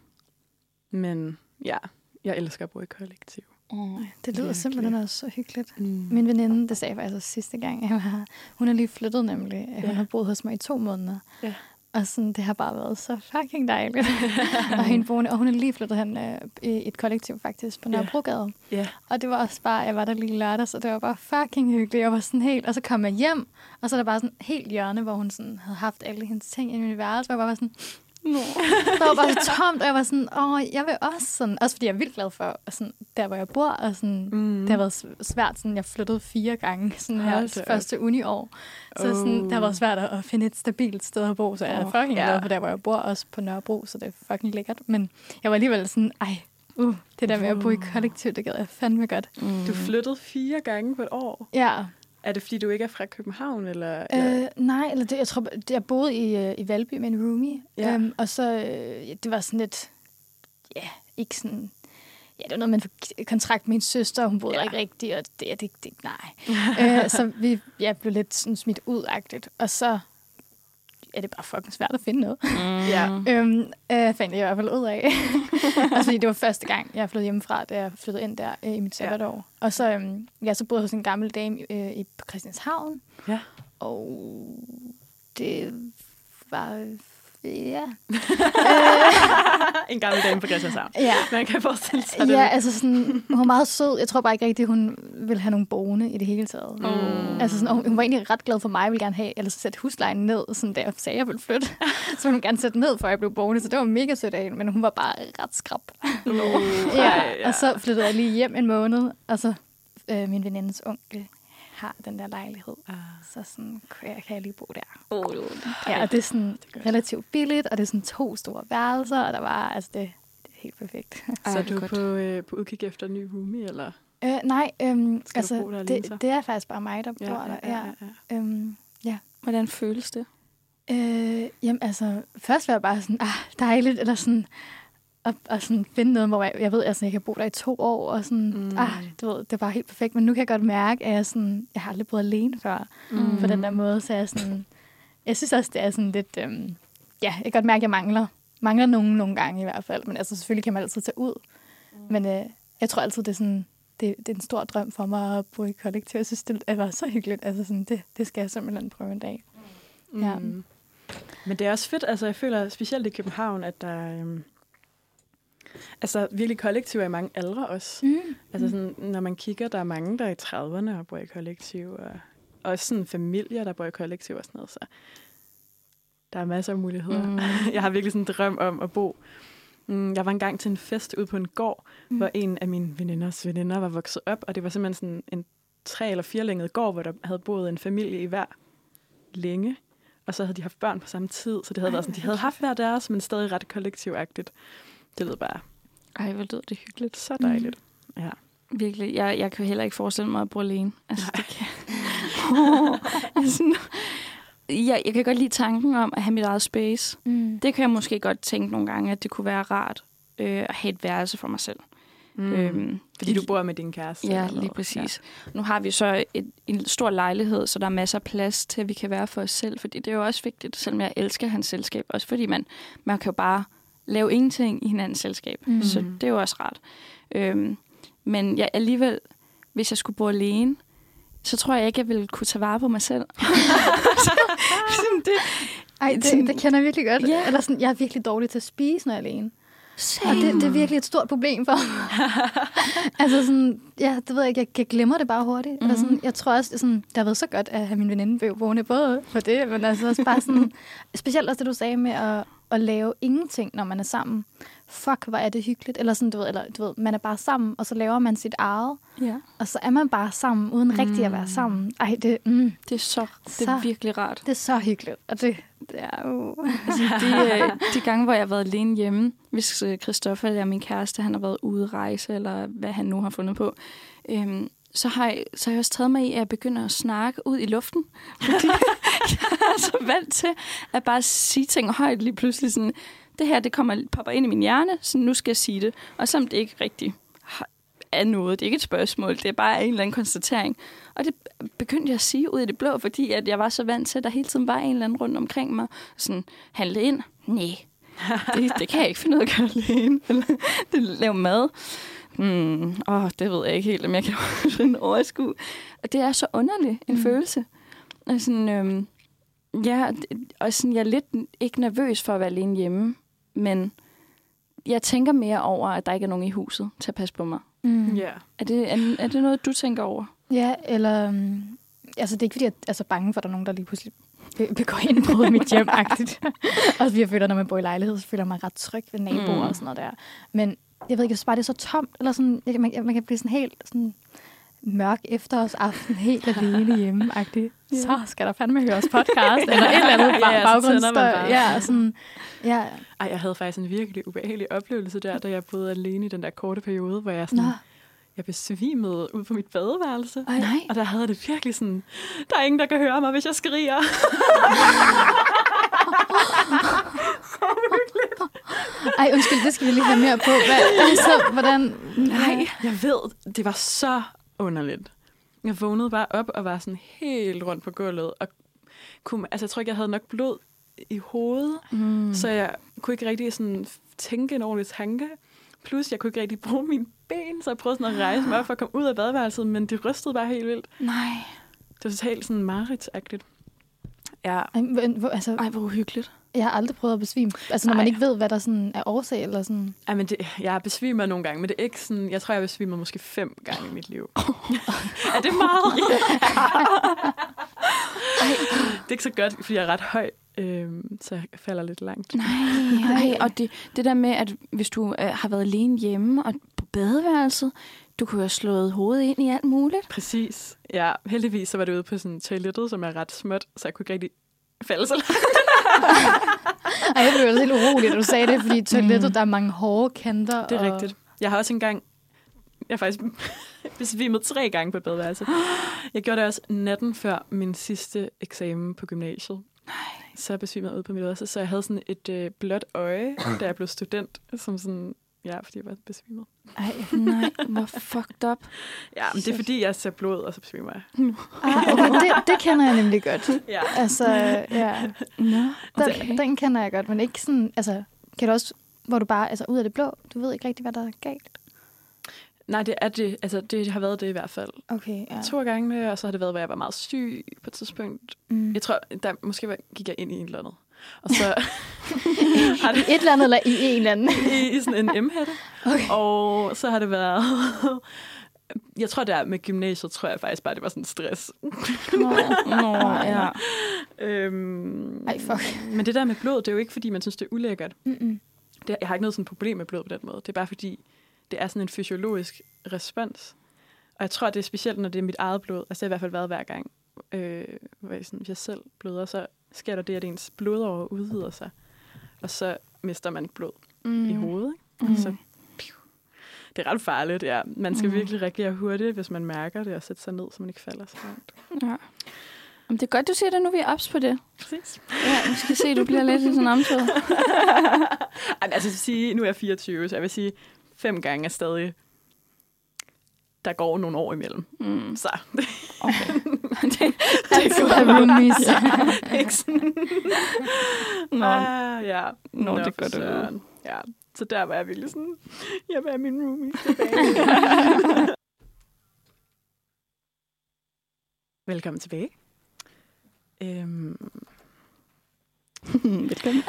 Men ja, jeg elsker at bo i kollektiv. Mm. Det lyder Virkelig. simpelthen også så hyggeligt. Mm. Min veninde, det sagde jeg faktisk sidste gang, jeg var. Hun er lige flyttet nemlig. Hun Ja. har boet hos mig i to måneder. Ja. Og sådan, det har bare været så fucking dejligt. og, hende boende, og hun er lige flyttet hen øh, i et kollektiv faktisk på. Nørrebrogade. Ja. Og det var også bare, jeg var der lige lørdag, så det var bare fucking hyggeligt. Jeg var sådan helt, og så kom jeg hjem, og så er der bare sådan helt hjørne, hvor hun sådan havde haft alle hendes ting i mit værelse, hvor jeg bare var sådan, Nå. der var bare tomt, og jeg var sådan, åh, jeg vil også sådan, også fordi jeg er vildt glad for, sådan, der hvor jeg bor, og sådan, Mm. det har været svært, sådan, jeg flyttede fire gange sådan her Hold op. første uniår. Så sådan, det har været svært at finde et stabilt sted at bo, så jeg er Åh, fucking ja. glad for der, hvor jeg bor, også på Nørrebro, så det er fucking lækkert. Men jeg var alligevel sådan, ej, uh, det der med at bo i kollektiv, det gad jeg fandme godt. Mm. Du flyttede fire gange på et år. Ja, Er det, fordi du ikke er fra København? Eller, eller? Øh, nej, eller det, jeg tror, jeg boede i, øh, i Valby med en roomie, Ja. øhm, og så, øh, det var sådan lidt, ja, ikke sådan, ja, det var noget med en kontrakt med min søster, og hun boede Ja. ja. ikke rigtigt, og det, det, det nej. øh, så vi ja, blev lidt sådan smidt ud-agtigt, og så er det bare fucking svært at finde noget. Mm. Ja. Øhm, øh, fandt jeg i hvert fald ud af. altså, fordi det var første gang, jeg flyttede hjemmefra, da jeg flyttede ind der øh, i mit sabbatår. Ja. Og så, øhm, ja, så boede jeg hos en gammel dame øh, i Christianshavn. Ja. Og det var... Ja. en gammel dame på Christianshavn. ja. Man kan forestille sig det. Ja, altså sådan, hun var meget sød. Jeg tror bare ikke rigtigt, hun ville have nogle boende i det hele taget. Mm. Altså sådan, hun, var egentlig ret glad for mig. Jeg ville gerne have, eller sætte huslejen ned, sådan da jeg sagde, at jeg ville flytte. så ville hun gerne sætte ned, før jeg blev boende. Så det var mega sødt af hende, men hun var bare ret skrab. Uh, Ja, og så flyttede jeg lige hjem en måned, og så øh, min venindes onkel har den der lejlighed. Ah. Så sådan, kan jeg, kan jeg lige bo der. Oh, Ja, og det er sådan det relativt billigt, og det er sådan to store værelser, og der var, altså det, det er helt perfekt. Så er du godt. på, øh, på udkig efter en ny roomie, eller? øh, nej, øhm, Skal altså, der alene det, det er faktisk bare mig, der bor der. Ja, ja. Øhm, Hvordan føles det? øh, jamen altså, først var jeg bare sådan, ah, dejligt, eller sådan, og, og sådan finde noget, hvor jeg, jeg ved, altså, jeg kan bo der i to år, og sådan, Mm. mm. ah, du ved, det er bare helt perfekt. Men nu kan jeg godt mærke, at jeg, sådan, jeg har aldrig boet alene før, Mm. på den der måde, så jeg sådan, jeg synes også, det er sådan lidt, øhm, ja, jeg kan godt mærke, at jeg mangler, mangler nogen nogle gange i hvert fald, men altså selvfølgelig kan man altid tage ud, Mm. men øh, jeg tror altid, det er sådan, det, det er en stor drøm for mig at bo i kollektiv. Jeg synes, det er bare så hyggeligt. Altså sådan, det, det skal jeg simpelthen prøve en dag. Ja. Mm. Men det er også fedt, altså jeg føler specielt i København, at der øhm, altså virkelig kollektiv er i mange aldre også. Mm. Altså sådan, når man kigger, der er mange, der er i 30'erne og bor i kollektiv, og og også sådan familier, der bor i kollektiv og sådan noget, så der er masser af muligheder. Mm. Mm. Jeg har virkelig sådan en drøm om at bo. Mm, Jeg var engang til en fest ude på en gård, Mm. mm. hvor en af mine veninders veninder var vokset op, og det var simpelthen sådan en tre- eller firelænget gård, hvor der havde boet en familie i hver længe. Og så havde de haft børn på samme tid, så det havde Ej, været sådan, de havde haft hver deres, men stadig ret kollektivagtigt. Det lød bare Ej, hvor lyder det hyggeligt. så dejligt. Ja. Virkelig. Jeg, jeg kan heller ikke forestille mig at bo alene. Altså, det kan... oh, jeg sådan, jeg, jeg kan godt lide tanken om at have mit eget space. Mm. Det kan jeg måske godt tænke nogle gange, at det kunne være rart øh, at have et værelse for mig selv. Mm. Øhm, Fordi du bor med din kæreste? Ja, eller lige præcis. Ja. Nu har vi så et, en stor lejlighed, så der er masser af plads til, at vi kan være for os selv. Fordi det er jo også vigtigt, selvom jeg elsker hans selskab. Også fordi man, man kan jo bare lave ingenting i hinandens selskab. Mm. Så det er jo også rart. Øhm, men jeg alligevel, hvis jeg skulle bo alene, så tror jeg ikke, jeg ville kunne tage vare på mig selv. Sådan det, Ej, Sådan- det, det kender jeg virkelig godt. Ja. Eller sådan, jeg er virkelig dårlig til at spise, når jeg er alene. Same. Og det, det er virkelig et stort problem for mig. altså sådan, ja, det ved jeg ikke, jeg, jeg glemmer det bare hurtigt. Mm-hmm. Eller sådan, jeg tror også, sådan, det har været så godt at have min veninde blev boende både for det, men altså også bare sådan, specielt også det, du sagde med at, at lave ingenting, når man er sammen. Fuck, hvor er det hyggeligt. Eller sådan, du ved, eller, du ved, man er bare sammen, og så laver man sit eget, Ja, og så er man bare sammen, uden mm. rigtig at være sammen. Ej, det, mm, det er så, det er virkelig rart. det er så hyggeligt. Og det, det er jo... Altså, de, øh, de gange, hvor jeg har været alene hjemme, hvis øh, Christoffer eller min kæreste, han har været ude rejse, eller hvad han nu har fundet på, øhm, så, har jeg, så har jeg også taget mig i, at jeg begynder at snakke ud i luften. Fordi jeg er så vant til at bare sige ting højt lige pludselig sådan, det her, det kommer, popper ind i min hjerne, så nu skal jeg sige det. Og selvom det ikke rigtig har- er noget, det er ikke et spørgsmål, det er bare en eller anden konstatering. Og det begyndte jeg at sige ud i det blå, fordi at jeg var så vant til, at der hele tiden var en eller anden rundt omkring mig. Sådan, handle ind? Nej, det, det kan jeg ikke finde ud af at gøre alene. Eller det lave mad. Hmm, åh, det ved jeg ikke helt, om jeg kan sådan overskue. Og det er så underlig en mm. følelse. Og sådan, øhm, ja, og sådan, jeg er lidt ikke nervøs for at være alene hjemme, men jeg tænker mere over, at der ikke er nogen i huset til at passe på mig. Mm. Ja. Er det, er, er det noget, du tænker over? Ja, eller... Um, altså, det er ikke, fordi jeg er så bange for, at der er nogen, der lige pludselig be- begår indbrud i mit hjem -agtigt. Også fordi jeg føler, når man bor i lejlighed, så føler jeg mig ret tryg ved naboer mm. og sådan noget der. Men jeg ved ikke, jeg synes bare, det er så tomt. Eller sådan, jeg, man, man kan blive sådan helt sådan mørk efterårsaften, helt alene hjemme -agtigt. Ja. Så skal der fandme høres podcast, eller et eller andet Ja, baggrundsstøj. Ja, sådan, ja. Ej, jeg havde faktisk en virkelig ubehagelig oplevelse der, da jeg boede alene i den der korte periode, hvor jeg sådan, Nå, jeg besvimede ud på mit badeværelse. Ej. Nej. Og der havde det virkelig sådan, der er ingen, der kan høre mig, hvis jeg skriger. Ej, undskyld, det skal vi lige have mere på. Hvad, altså, hvordan... Nej, jeg ved, det var så underligt. Jeg vågnede bare op og var sådan helt rundt på gulvet. Og kunne, altså, jeg tror ikke, jeg havde nok blod i hovedet, mm. så jeg kunne ikke rigtig sådan tænke en ordentlig tanke. Plus, jeg kunne ikke rigtig bruge mine ben, så jeg prøvede sådan at rejse mig op for at komme ud af badeværelset, men det rystede bare helt vildt. Nej. Det var totalt sådan mareridsagtigt. Ja, Ej, hvor- altså, Ej, hvor uhyggeligt. Jeg har aldrig prøvet at besvime. Altså, når Ej. man ikke ved, hvad der sådan er årsag, eller sådan... Ej, men det, jeg besvimer nogle gange, men det er ikke sådan, jeg tror, jeg besvimer måske fem gange i mit liv. er det meget? Det er ikke så godt, fordi jeg er ret høj, øhm, så jeg falder lidt langt. Nej, ej, og det, det der med, at hvis du øh, har været alene hjemme og på badeværelset, du kunne have slået hovedet ind i alt muligt. Præcis. Ja, heldigvis så var det ude på sådan toilettet, som er ret småt, så jeg kunne ikke rigtig falde så langt. Ej, jeg blev helt urolig, da du sagde det, fordi i toilettet, der er mange hårde kanter. Det er og... rigtigt. Jeg har også engang, jeg har faktisk besvimet tre gange på et badeværelse. Jeg gjorde det også natten før min sidste eksamen på gymnasiet. Nej. Så jeg besvimede ud på mit værelse, så jeg havde sådan et øh, blåt øje, da jeg blev student, som sådan, ja, fordi jeg var besvimet. Ej, Nej, hvor fucked up. Ja, men det er fordi, jeg ser blod, og så besvimer jeg. ah, okay, det, det kender jeg nemlig godt. Ja. Altså, ja. Nå, Den, okay. den kender jeg godt, men ikke sådan... Altså, kan du også, hvor du bare, altså ud af det blå, du ved ikke rigtig, hvad der er galt. Nej, det er det. Altså, det har været det i hvert fald. Okay, ja. To gange, og så har det været, hvor jeg var meget syg på et tidspunkt. Mm. Jeg tror, der måske var- gik jeg ind i en eller andet. Og så har det I et eller andet, eller i en eller anden. i, i sådan en M-hætte. Okay. Og så har det været... Jeg tror, der med gymnasiet, tror jeg faktisk bare, det var sådan stress. Nå, nå, ja. øhm, Ej, fuck. Men det der med blod, det er jo ikke, fordi man synes, det er ulækkert. Mm-mm. Det, jeg har ikke noget sådan problem med blod på den måde. Det er bare fordi, det er sådan en fysiologisk respons. Og jeg tror, det er specielt, når det er mit eget blod. Altså, det har i hvert fald været hver gang. Øh, hvor jeg, sådan, hvis jeg selv bløder, så sker der det, at ens blodårer udvider sig. Og så mister man blod mm. i hovedet. Ikke? Mm. Så, piu. det er ret farligt, ja. Man skal Mm. virkelig reagere hurtigt, hvis man mærker det, og sætte sig ned, så man ikke falder så langt. ja. Men det er godt, du siger det, nu vi er ops på det. Præcis. Ja, vi skal se, du bliver lidt i sådan en altså, så sige, nu er jeg 24, så jeg vil sige, fem gange er stadig... Der går nogle år imellem. Mm. Så Okay. det, Altid have roomies. ikke sådan... Nå, Ah, ja. Nå, det for gør det. Ja, så der var jeg virkelig sådan, jeg vil have min roomie tilbage. Velkommen tilbage. Øhm, Velkommen.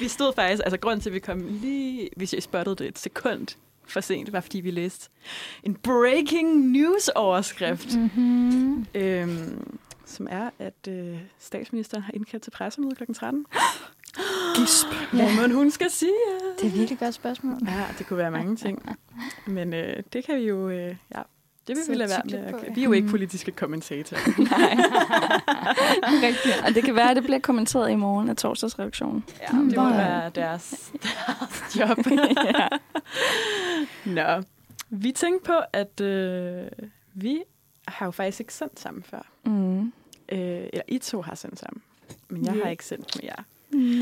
vi stod faktisk, altså grund til, at vi kom lige, hvis jeg spottede det et sekund for sent, var fordi vi læste en breaking news overskrift, Mm-hmm. øhm, som er, at øh, statsministeren har indkaldt til pressemøde kl. 13. Gisp. Hvad må hun skal sige? Det er et virkelig godt spørgsmål. Ja, det kunne være mange ting. Men øh, det kan vi jo... Øh, ja, det vil vi lade være med. på, ja. Vi er jo ikke politiske kommentatorer. Nej. Rigtigt. Og det kan være, at det bliver kommenteret i morgen af torsdagsredaktionen. Ja, Mm, det må være deres, deres job. ja. Nå, vi tænkte på, at øh, vi har jo faktisk ikke sendt sammen før. Mm. Øh, eller I to har sendt sammen. Men jeg Ja. har ikke sendt med jer.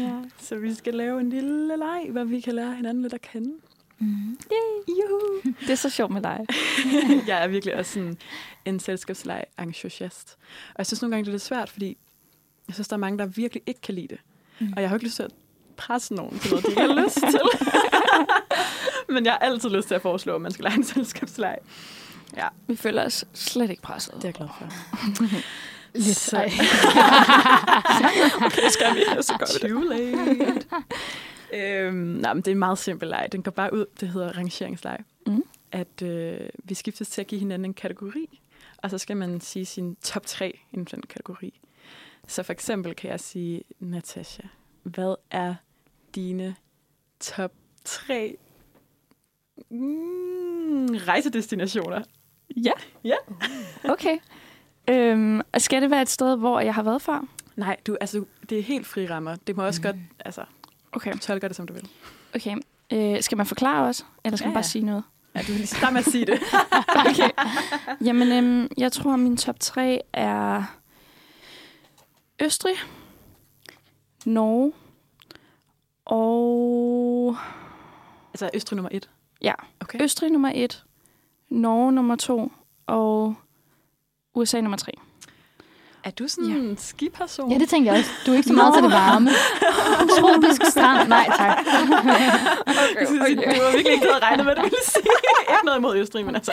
Ja. Så vi skal lave en lille leg, hvor vi kan lære hinanden lidt at kende. Mm. Juhu! Det er så sjovt med dig. jeg er virkelig også sådan en selskabsleg entusiast. Og jeg synes nogle gange, det er lidt svært, fordi jeg synes, der er mange, der virkelig ikke kan lide det. Mm. Og jeg har jo ikke lyst til at presse nogen til noget, de ikke har lyst til. Men jeg har altid lyst til at foreslå, at man skal lege en selskabsleg. Ja, Vi føler os slet ikke presset. det er jeg glad for. Lidt. Så- Ej. okay, skal vi, så gør vi det. Too late. Øhm, nej, men det er en meget simpel leg. Den går bare ud, det hedder rangeringsleg. Mm. At øh, vi skiftes til at give hinanden en kategori, og så skal man sige sin top 3 inden for den kategori. Så for eksempel kan jeg sige, Natasha, hvad er dine top 3 mm, rejsedestinationer? Ja. Ja. Okay. Øhm, og skal det være et sted, hvor jeg har været før? Nej, du, altså, det er helt fri rammer. Det må også mm. godt, altså, Okay. tolke det, som du vil. okay. Øh, skal man forklare os, eller skal Ja, man bare ja. sige noget? Ja, du vil lige starte med at sige det. Okay. Jamen, øhm, jeg tror, min top 3 er Østrig, Norge og altså Østrig nummer et. Ja. Okay. Østrig nummer 1, Norge nummer 2 og USA nummer 3. Er du sådan en skiperson? Ja, det tænker jeg også. Du er ikke så meget til det varme. Tropisk strand. Nej, tak. okay, okay. Du var virkelig ikke noget regnet med, at du ville sige. ikke noget imod Østrig, men altså.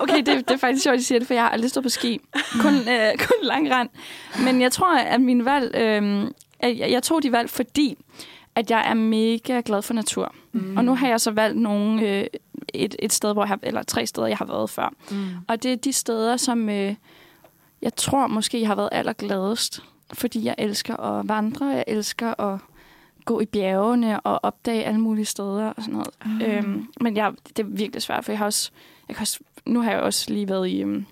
Okay, det, det er faktisk sjovt, at I siger det, for jeg har aldrig stået på ski. Kun, øh, kun lang rand. Men jeg tror, at min valg... Øh, at jeg, jeg tog de valg, fordi at jeg er mega glad for natur. Mm. Og nu har jeg så valgt nogle, øh, et, et sted, hvor jeg har, eller tre steder, jeg har været før. Mm. Og det er de steder, som øh, jeg tror måske jeg har været allergladest. Fordi jeg elsker at vandre, jeg elsker at gå i bjergene og opdage alle mulige steder og sådan noget. Mm. Øhm, men jeg, det er virkelig svært, for jeg har også, jeg kan også, nu har jeg også lige været i øhm,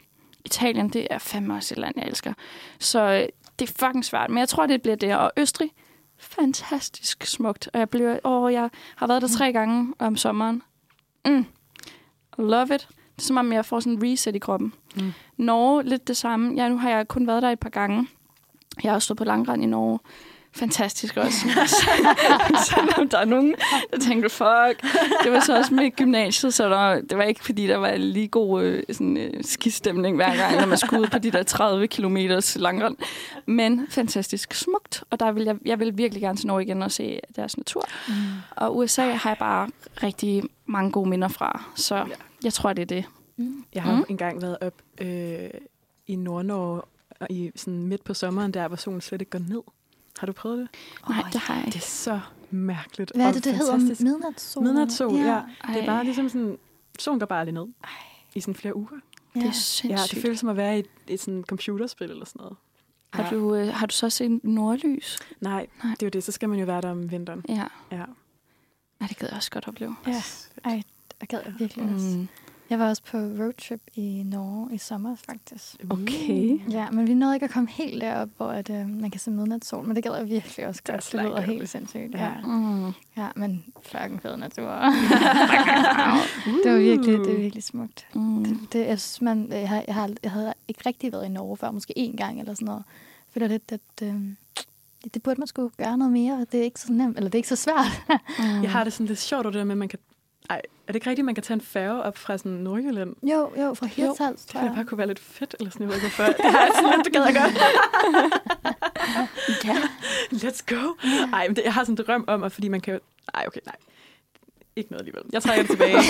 Italien. Det er fandme også et land, jeg elsker. Så øh, det er fucking svært, men jeg tror, det bliver det. Og Østrig, fantastisk smukt. Og jeg, bliver, åh, jeg har været der tre gange om sommeren. Mm. Love it. Det er som om, jeg får sådan en reset i kroppen. Mm. Norge, lidt det samme. Ja, nu har jeg kun været der et par gange. Jeg har også stået på langrand i Norge. Fantastisk også. Selvom der er nogen, der tænker, fuck. Det var så også med gymnasiet, så der, det var ikke, fordi der var lige god øh, sådan, øh, skistemning hver gang, når man skulle ud på de der 30 km langrand. Men fantastisk smukt, og der vil jeg, jeg vil virkelig gerne til Norge igen og se deres natur. Mm. Og USA har jeg bare rigtig mange gode minder fra, så jeg tror, det er det. Mm. Jeg har mm. Engang været op øh, i Nord-Norge, og i, sådan midt på sommeren, der hvor solen slet ikke går ned. Har du prøvet det? Nej, det har jeg Det ikke. er så mærkeligt. Hvad er og det, det hedder? Midnatssol? Midnatssol, ja. Det er Ej. bare ligesom sådan, solen går bare aldrig ned. Ej. I sådan flere uger. Ja. Det er Ja, sindssygt. det føles som at være i et, et sådan computerspil eller sådan noget. Har, du, øh, har du så set nordlys? Nej, Nej. Det er jo det. Så skal man jo være der om vinteren. Ja. Ja. Ja, det gad jeg også godt opleve. Ja. Ej, jeg gad jeg virkelig også. Mm. Jeg var også på roadtrip i Norge i sommer, faktisk. Okay. Ja, men vi nåede ikke at komme helt derop, hvor at, øh, man kan se midnatssol, men det gad jeg virkelig også Det godt. Det lyder er helt sindssygt. Ja. Ja. Mm. ja, men fucking fed natur. det var virkelig, det er virkelig smukt. Mm. Det, det, jeg, synes, man, jeg, har, jeg, har, jeg havde ikke rigtig været i Norge før, måske én gang eller sådan noget. Jeg føler lidt, at øh, det burde man skulle gøre noget mere. Det er ikke så nemt, eller det er ikke så svært. Mm. Jeg har det sådan lidt sjovt over det der med, at man kan... Ej, er det ikke rigtigt, at man kan tage en færge op fra sådan Nordjylland? jo, jo, fra Hirtshals, Det tror jeg. bare kunne være lidt fedt, eller sådan, ikke hvorfor. Det har jeg sådan lidt, det gad jeg godt. Ja. Let's go. Ej, men det, jeg har sådan en drøm om, at fordi man kan jo... Ej, okay, nej. Ikke noget alligevel. Jeg trækker det tilbage.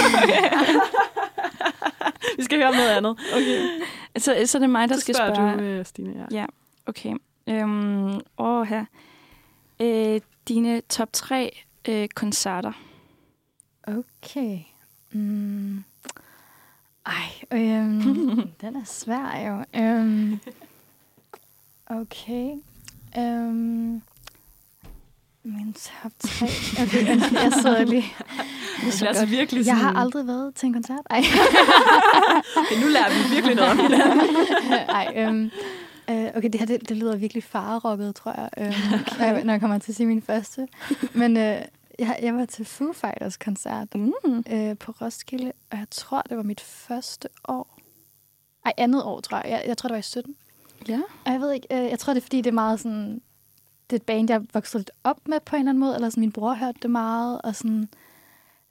Vi skal høre om noget andet. Okay. Så, så er det mig, der Så skal spørge. du, øh, Stine. Ja. Ja. Okay. Øhm, åh, her. Øh, dine top tre øh, koncerter. Okay. Mm. Ej, øhm, den er svær jo. Øhm, okay. Øhm, min top 3. Okay, jeg sidder lige. Det er altså virkelig Jeg sådan... har aldrig været til en koncert. Ej, Okay, nu lærer vi virkelig noget om. Ej øhm, øh, okay, det her det, det lyder virkelig farerokket, tror jeg, øhm, når, jeg, når jeg kommer til at sige min første. Men øh, jeg, jeg var til Foo Fighters koncert Mm. øh, på Roskilde, og jeg tror, det var mit første år. Ej, andet år, tror jeg. Jeg, jeg tror, det var i 17. Ja. Og jeg ved ikke, øh, jeg tror, det er, fordi det er meget sådan... Det er et band, jeg voksede lidt op med på en eller anden måde, eller sådan, min bror hørte det meget, og sådan...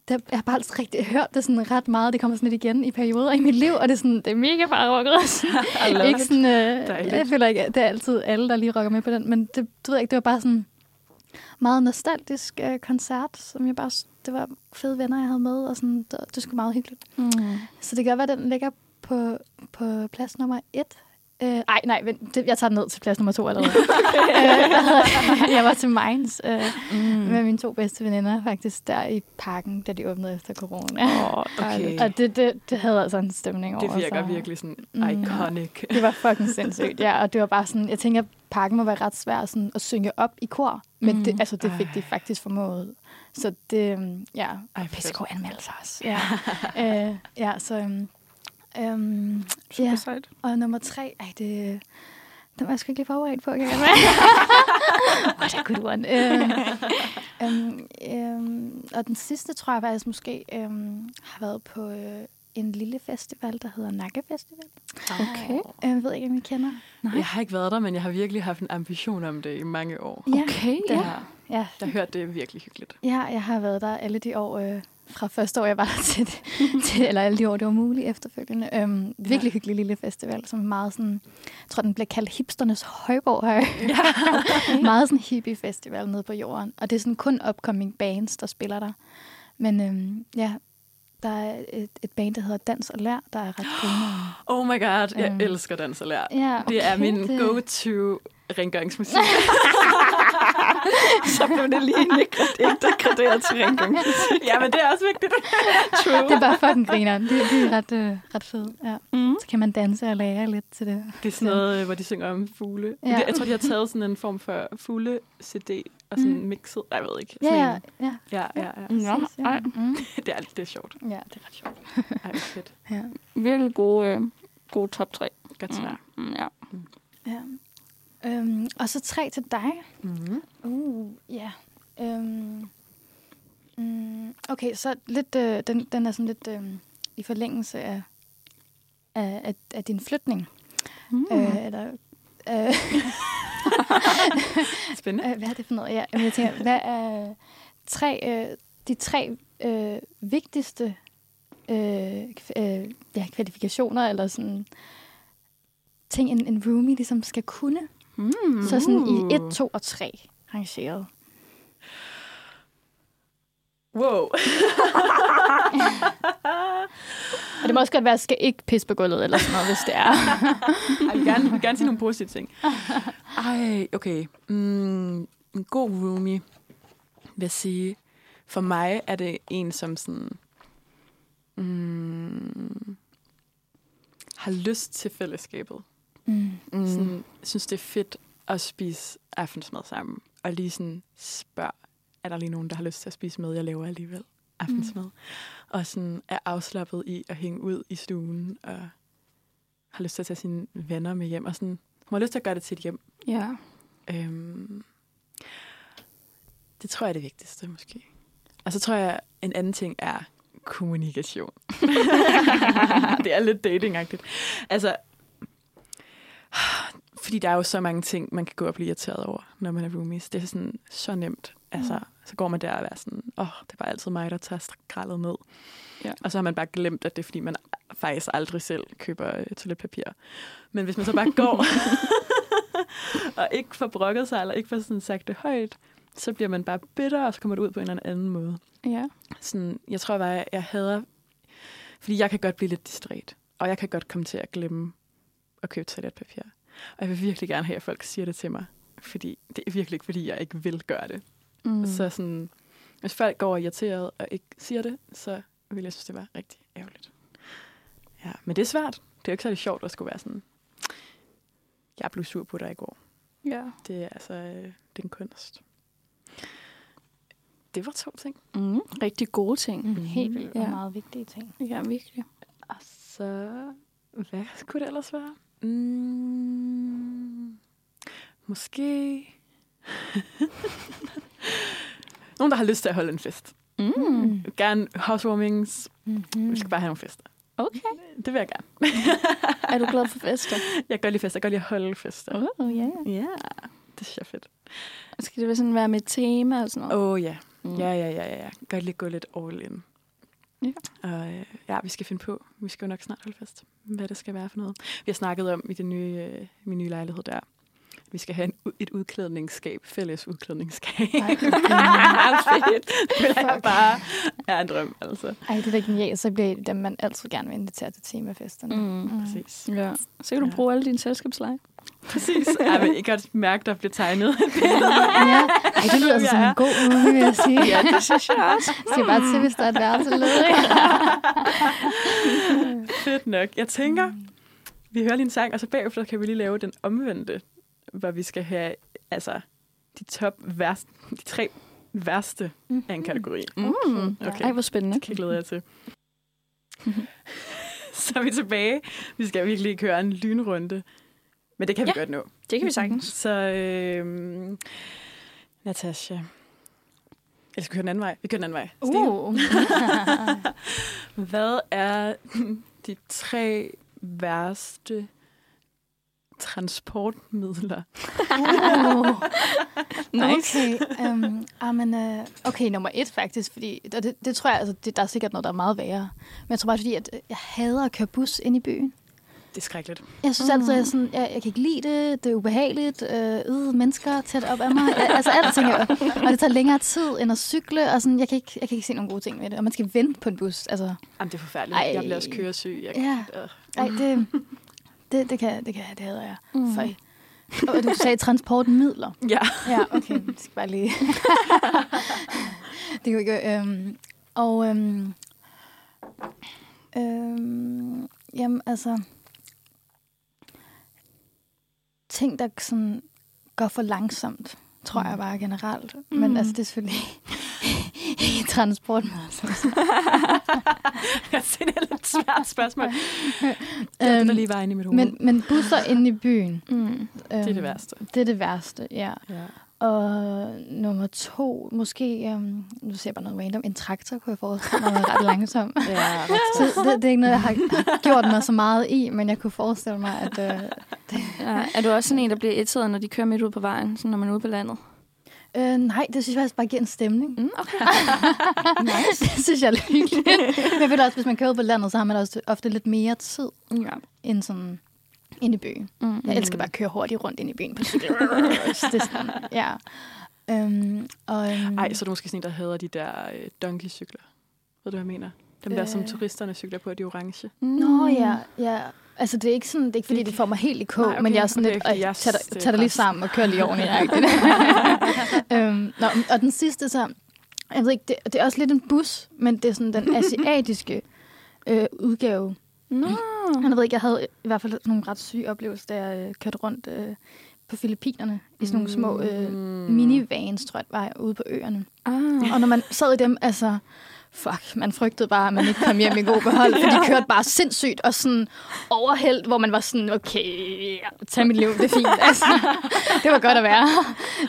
Det, jeg har bare altid rigtig hørt det sådan ret meget. Det kommer sådan lidt igen i perioder i mit liv, og det er, sådan, det er mega bare rocket også. ikke sådan, øh, Dejligt. jeg føler ikke, det er altid alle, der lige rocker med på den, men det, du ved ikke, det var bare sådan meget nostalgisk øh, koncert, som jeg bare, det var fede venner, jeg havde med, og sådan, det, det skulle meget hyggeligt. Mm. Så det kan godt være, den ligger på, på plads nummer et. Øh, ej, nej, vent, det, jeg tager den ned til plads nummer to allerede. øh, jeg var til Mainz øh, Mm. med mine to bedste veninder, faktisk der i parken, da de åbnede efter corona. Åh, Okay. Og det, det, det havde altså en stemning over Det virker sig. virkelig sådan Mm. iconic. Det var fucking sindssygt, ja. Og det var bare sådan, jeg tænker, at parken må være ret svær sådan, at synge op i kor. Men Mm. det, altså, det fik Ej. de faktisk formået. Så det, øhm, ja, Ej, pisse fedt. gode anmeldelser også. Ja, øh, ja så... Øhm, øhm, Super ja. sejt. Og nummer tre, ej, det... Den var jeg sgu ikke lige forberedt på, kan jeg What a good one. Øhm, øhm, øhm, og den sidste, tror jeg faktisk måske, øhm, har været på øh, en lille festival, der hedder Nakke Festival. Okay. Øh, Jeg ved ikke, om I kender. Nej. Jeg har ikke været der, men jeg har virkelig haft en ambition om det i mange år. Ja, Okay, den, ja. Ja. ja, Jeg har hørt, det er virkelig hyggeligt. ja, jeg har været der alle de år, øh, fra første år, jeg var der til, til eller alle de år, det var muligt efterfølgende. Øhm, virkelig Ja. hyggelig lille festival, som er meget sådan, jeg tror, den bliver kaldt hipsternes højborg her. Ja. meget sådan hippie festival nede på jorden. Og det er sådan kun upcoming bands, der spiller der. Men øhm, ja, der er et, et band, der hedder Dans og Lær, der er ret griner. Oh my god, jeg Øhm. elsker dans og lær. Ja, Det er min det- go-to rengøringsmusik. Så blev det lige nedgraderet til rengøring. ja, men det er også vigtigt. Det er bare fucking griner. Det, det er ret, øh, ret fedt. Ja. Mm. Så kan man danse og lære lidt til det. Det er sådan noget, øh, hvor de synger om fugle. Ja. Ja. Jeg tror, de har taget sådan en form for fugle-CD og sådan Mm. mm. mixet. Nej, jeg ved ikke. Ja, Sådan ja, en- ja. ja, ja, ja. Ja, ja. ej, Mm. Det er, det er sjovt. Ja, det er ret sjovt. Ej, hvor fedt. Ja. virkelig gode, øh, gode top 3. Godt svar. Mm. Mm, ja. Øhm, og så tre til dig. Mm-hmm. Uh, ja. Øhm, mm, okay, så lidt, øh, den, den er sådan lidt øh, i forlængelse af, af, af, af din flytning. Mm. Øh, eller, øh, Spændende. øh, hvad er det for noget? Ja, jeg tænker, hvad er tre, øh, de tre øh, vigtigste øh, øh, ja, kvalifikationer, eller sådan ting, en, en roomie ligesom skal kunne? Mm. Så sådan i 1, 2 og 3 rangeret. Wow. Og det må også godt være, at skal ikke pisse på gulvet, eller sådan noget, hvis det er. Jeg vil gerne, jeg vil gerne sige nogle positive ting. Ej, okay. Mm, en god roomie, vil jeg sige. For mig er det en, som sådan... Mm, har lyst til fællesskabet. Mm. Mm. Sådan, synes, det er fedt at spise aftensmad sammen. Og lige sådan spørg, er der lige nogen, der har lyst til at spise med, jeg laver alligevel? aftensmad. Og sådan er afslappet i at hænge ud i stuen, og har lyst til at tage sine venner med hjem. Og sådan, hun har lyst til at gøre det til et hjem. Ja. Øhm, det tror jeg er det vigtigste, måske. Og så tror jeg, en anden ting er kommunikation. det er lidt datingagtigt. Altså, fordi der er jo så mange ting, man kan gå og blive irriteret over, når man er roomies. Det er sådan så nemt. Altså, Mm. så går man der og er sådan, åh, oh, det var altid mig, der tager skraldet ned. Ja. Og så har man bare glemt, at det er, fordi man faktisk aldrig selv køber øh, toiletpapir. Men hvis man så bare går, og ikke får brokket sig, eller ikke får sådan sagt det højt, så bliver man bare bitter, og så kommer det ud på en eller anden måde. Ja. Sådan, jeg tror bare, jeg, jeg hader... Fordi jeg kan godt blive lidt distræt, og jeg kan godt komme til at glemme at købe toiletpapir. Og jeg vil virkelig gerne have, at folk siger det til mig. Fordi det er virkelig ikke, fordi jeg ikke vil gøre det. Mm. Så sådan, hvis folk går irriteret og ikke siger det, så vil jeg synes, det var rigtig ærgerligt. Ja, men det er svært. Det er jo ikke særlig sjovt at skulle være sådan, jeg blev sur på dig i går. Ja. Det er altså, øh, det er en kunst. Det var to ting. Mm. Rigtig gode ting. Mm, helt vildt Ja. og meget vigtige ting. Ja, virkelig. Og så, hvad skulle det ellers være? Mm, måske... Nogen, der har lyst til at holde en fest. Mm. Gerne housewarmings. Mm-hmm. Vi skal bare have nogle fester. Okay. Det vil jeg gerne. Er du glad for fester? Jeg godt lide fester. Jeg godt lide at holde fester. Oh, ja. Ja, det synes jeg er fedt. Skal det være sådan være med tema og sådan noget? Åh oh, ja. Mm. Ja, ja, ja, ja. Godt lige gå lidt all in. Ja. Og øh, ja, vi skal finde på. Vi skal jo nok snart holde fest. Hvad det skal være for noget. Vi har snakket om i den nye, øh, min nye lejlighed der. Vi skal have en, et udklædningsskab. Fælles udklædningsskab. Ej, okay. Fedt. Det jeg Fuck. bare er en drøm, altså. Ej, det er da genialt. Så bliver det dem, man altid gerne vil invitere til temafesterne. Mm. Præcis. Ja. Så kan du Ja. bruge alle dine selskabsleje. Præcis. Jeg vil ikke godt mærke, der bliver tegnet. ja. Ej, det lyder altså som en god uge, vil jeg sige. Ja, det synes jeg også. Skal bare til, hvis der er et værelse ledig. Fedt nok. Jeg tænker, vi hører lige en sang, og så bagefter kan vi lige lave den omvendte, hvor vi skal have altså, de top værste, de tre værste af en kategori. Mm. Okay. Ej, hvor spændende. Det kan jeg glæde jer til. så er vi tilbage. Vi skal virkelig ikke køre en lynrunde. Men det kan vi Ja. godt nå. Det kan vi sagtens. Så øh, Natasha. Eller skal vi køre den anden vej? Vi kører den anden vej. Uh. Hvad er de tre værste transportmidler? Uh. Nice. Okay, um, amen, uh, okay, nummer et faktisk, fordi det, det tror jeg, altså, det, der er sikkert noget, der er meget værre. Men jeg tror bare, fordi at øh, jeg hader at køre bus ind i byen. Det er skrækkeligt. Jeg synes altid, at jeg, sådan, jeg, jeg kan ikke lide det, det er ubehageligt, øh, øh, mennesker tæt op af mig, jeg, altså alt tænker jeg, og det tager længere tid end at cykle, og sådan, jeg, kan ikke, jeg kan ikke se nogle gode ting med det, og man skal vente på en bus, altså, Jamen, det er forfærdeligt. Ej. Jeg bliver også køresyg. Jeg, Ja. øh. ej, det, det, det, kan, det kan det hader jeg. Mm. Mm. Og du sagde transportmidler. ja. Ja, okay. Det skal bare lige... det kan vi ikke... Øhm, og... Øhm, øhm, jamen, altså... Ting, der sådan går for langsomt, tror jeg bare generelt. Mm. Men Mm. altså, det er selvfølgelig Jeg synes, det er et lidt svært spørgsmål. Det er det, der lige var inde i mit hoved. men, men busser inde i byen. Mm. Øhm, det er det værste. Det er det værste, ja. Ja. Og nummer to, måske, um, nu ser jeg bare noget random, en traktor kunne jeg forestille mig er ret langsom. Ja, Så det, det er ikke noget, jeg har, har gjort mig så meget i, men jeg kunne forestille mig, at... Øh, Ja. Er du også sådan en, der bliver irriteret, når de kører midt ud på vejen, sådan når man er ude på landet? Øh, nej, det synes jeg faktisk bare giver en stemning. Mm, okay. nice. det synes jeg er hyggeligt. men jeg ved også, hvis man kører på landet, så har man også ofte lidt mere tid Ja. end sådan inde i byen. Mm. Jeg elsker bare at køre hurtigt rundt ind i byen på cykel. det er sådan, ja. Øhm, og, øhm, Ej, så er du måske sådan en, der hader de der øh, donkey-cykler. Ved du, hvad jeg mener? Dem der, som Øh. turisterne cykler på, de orange. Nå ja, ja. Altså, det er ikke, sådan, det er ikke fordi, det får mig helt i kog, okay, men jeg er sådan okay, lidt, okay, jeg jeg tag, synes, det dig- er tag dig lige sammen og kør lige ordentligt. øhm, nå, og den sidste så, jeg ved ikke, det, det er også lidt en bus, men det er sådan den asiatiske øh, udgave. Nå. Jeg ved ikke, jeg havde i hvert fald nogle ret syge oplevelser, da jeg øh, kørte rundt øh, på Filippinerne i sådan nogle små øh, Mm. minivans, tror jeg, var ude på øerne. Ah. Og når man sad i dem, altså fuck, man frygtede bare, at man ikke kom hjem i god behold, for de kørte bare sindssygt og sådan overhældt, hvor man var sådan, okay, tag mit liv, det er fint. Altså, det var godt at være.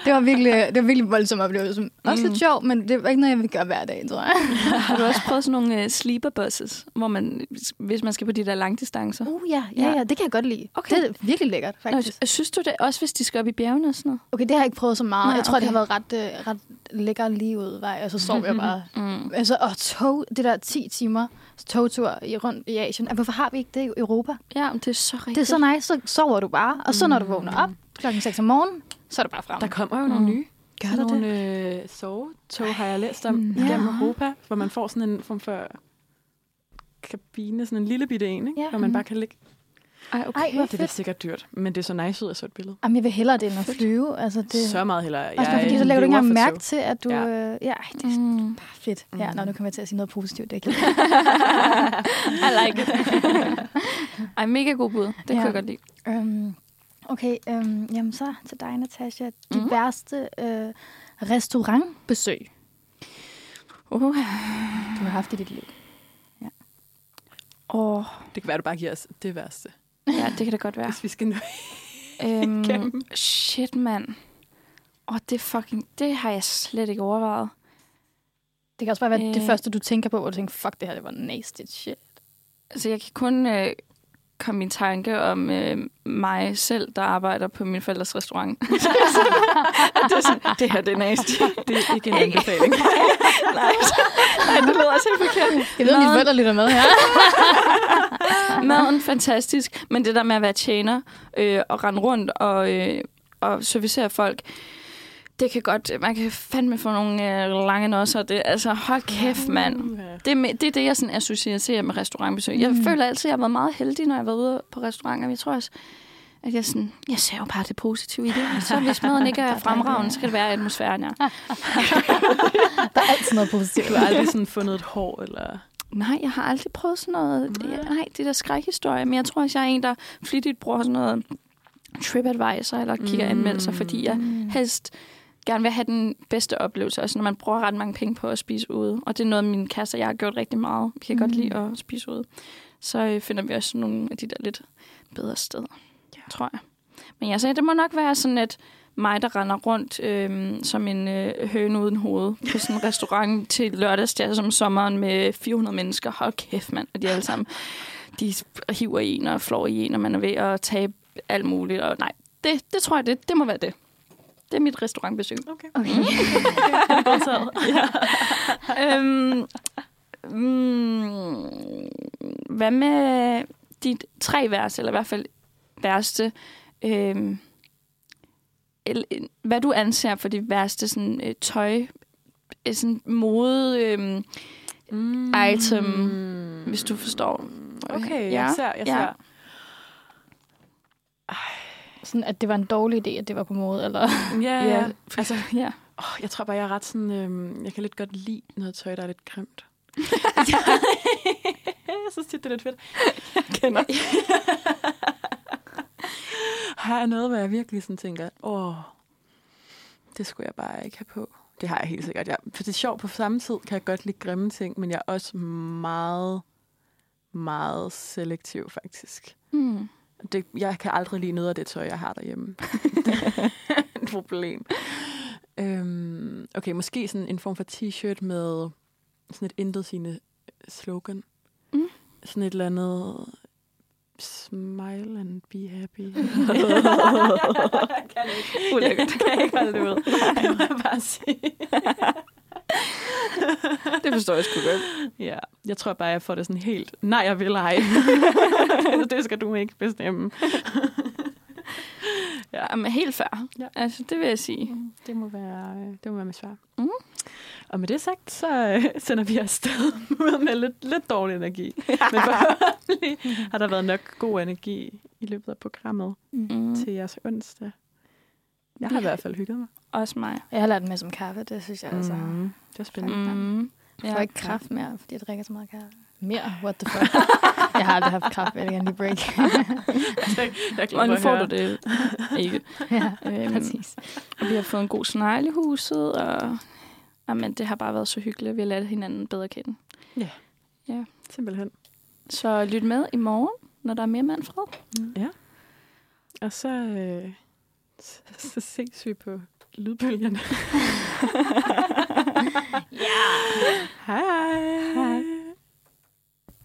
Det var virkelig, det var virkelig voldsom oplevelse. Også Mm. lidt sjov, men det var ikke noget, jeg vil gøre hver dag, tror jeg. Har du også prøvet sådan nogle uh, sleeper buses, hvor man, hvis man skal på de der langdistancer? Uh, ja, ja, ja, det kan jeg godt lide. Okay. Det er virkelig lækkert, Nå, faktisk. synes du det også, hvis de skal op i bjergene og sådan noget? Okay, det har jeg ikke prøvet så meget. Nej, jeg tror, det har okay. været ret, øh, ret lækker lige ud vej, og så sov jeg bare. Mm. Altså, og tog, det der 10 timer togtur i, rundt i Asien. Altså, Hvorfor har vi ikke det i Europa? Ja, men det er så rigtigt. Det er så nice, så sover du bare, og så når du vågner op klokken 6 om morgenen, så er du bare frem. Der kommer jo nogle Mm. nye. Gør sådan nogle øh, sovetog har jeg læst om mm. gennem Ja. Europa, hvor man får sådan en form for kabine, sådan en lille bitte en, ikke? Ja. hvor man Mhm. bare kan ligge. Ej, okay. Ej, hvor Det er sikkert dyrt, men det er så nice ud af så et billede. Jamen, jeg vil hellere det, end at flyve. Altså, det. Så meget hellere. også bare fordi, så lægger du ikke engang mærke til, at du... Ja. Ja, øh, ja det er Mm. bare fedt. Ja, Mm. nå, nu kommer jeg til at sige noget positivt. Det er ikke I like it. Ej, mega god bud. Det Ja. kunne jeg godt lide. um, Okay, um, jamen så til dig, Natasha. De Mhm. værste øh, restaurantbesøg, Uh. du har haft i dit liv. Oh. Det kan være, du bare giver os det værste, Ja, det kan det godt være. hvis vi skal nå. Øhm, igennem. shit, mand. Åh, oh, det fucking... Det har jeg slet ikke overvejet. Det kan også bare være øh. det første, du tænker på, hvor du tænker, fuck, det her det var nasty shit. Altså, jeg kan kun øh, komme i tanke om øh, mig selv, der arbejder på min forældres restaurant. det, er sådan, det her, det er nasty. Det er ikke en anbefaling. Nej, nej, det lyder også helt forkert. Jeg ved, at mine Maden- forældre lytter med her. Maden, fantastisk. Men det der med at være tjener øh, og rende rundt og, øh, og servicere folk, det kan godt... Man kan fandme få nogle øh, lange nosser. Det, altså, hold kæft, mand. Det, det er det, jeg sådan associerer med restaurantbesøg. Jeg Mm. føler altid, at jeg har været meget heldig, når jeg har været ude på restauranter. Jeg tror også, at jeg, sådan, jeg ser jo bare det positive i det. Så hvis maden ikke er fremragende, så skal det være atmosfæren, ja. Der er altid noget positivt. Du har aldrig sådan fundet et hår, eller... Nej, jeg har aldrig prøvet sådan noget. Nej. Nej, nej det der skrækhistorie. Men jeg tror også, jeg er en, der flittigt bruger sådan noget TripAdvisor eller kigger Mm. anmeldelser, fordi jeg helst gerne vil have den bedste oplevelse, også når man bruger ret mange penge på at spise ude. Og det er noget, mine kærester jeg har gjort rigtig meget. Vi kan mm. godt lide at spise ude. Så øh, finder vi også nogle af de der lidt bedre steder, ja. tror jeg. Men jeg sagde, det må nok være sådan, at mig, der render rundt øhm, som en øh, høne uden hoved på sådan en restaurant til lørdagsdag som sommeren med 400 mennesker. Hold kæft, mand. Og de alle sammen, de hiver i en og flår i en, og man er ved at tabe alt muligt. Og nej, det, det tror jeg, det, det må være det. Det er mit restaurantbesøg. Okay. Okay. Godtaget. øhm, mm, hvad med dit tre værste, eller i hvert fald værste, øhm, el- hvad du anser for de værste sådan, øh, tøj, øh, sådan mode, øhm, Mm. Item, hvis du forstår. Okay, Ja, jeg ser, jeg ja. ser. Sådan, at det var en dårlig idé, at det var på mode, eller... Ja, Ja. Altså, ja. åh, jeg tror bare, jeg er ret sådan... Øhm, jeg kan lidt godt lide noget tøj, der er lidt grimt. jeg synes tit, det er lidt fedt. Jeg kender. har jeg noget, hvor jeg virkelig sådan tænker, åh, det skulle jeg bare ikke have på. Det har jeg helt sikkert. Jeg, for det er sjovt, på samme tid kan jeg godt lide grimme ting, men jeg er også meget, meget selektiv faktisk. Hmm. Det, jeg kan aldrig lide noget af det tøj, jeg har derhjemme. det er et problem. Øhm, okay, måske sådan en form for t-shirt med sådan et intet sine slogan. Mm. Sådan et eller andet smile and be happy. kan ikke. Ulækkert. Kan ikke holde det ud. Det må jeg bare sige. Det forstår jeg sgu godt. Ja, jeg tror bare, jeg får det sådan helt, nej, jeg vil ej. det skal du ikke bestemme. Ja, men helt fair. Ja. Altså, det vil jeg sige. Det må være, øh, det må være mit svar. Mhm. Og med det sagt, så øh, sender vi afsted ud med lidt, lidt dårlig energi. Men forhåbentlig har der været nok god energi i løbet af programmet Mm. til jeres onsdag. Jeg har i Ja. hvert fald hygget mig. Også mig. Jeg har lært en masse om kaffe, det synes jeg altså. Mm. Det var spændende. Mm. Jeg får ikke kraft mere, fordi jeg drikker så meget kaffe. Mere? What the fuck? jeg har aldrig haft kraft, jeg vil gerne lige break. jeg er Og nu får du det ikke. ja, Øhm, præcis. og vi har fået en god snegle i huset, og Jamen, det har bare været så hyggeligt. Vi har lært hinanden bedre kende. Simpelthen. Så lyt med i morgen, når der er mere Manfred. Ja. Og så, øh, så, ses vi på lydbølgerne. ja. Hej. Hej.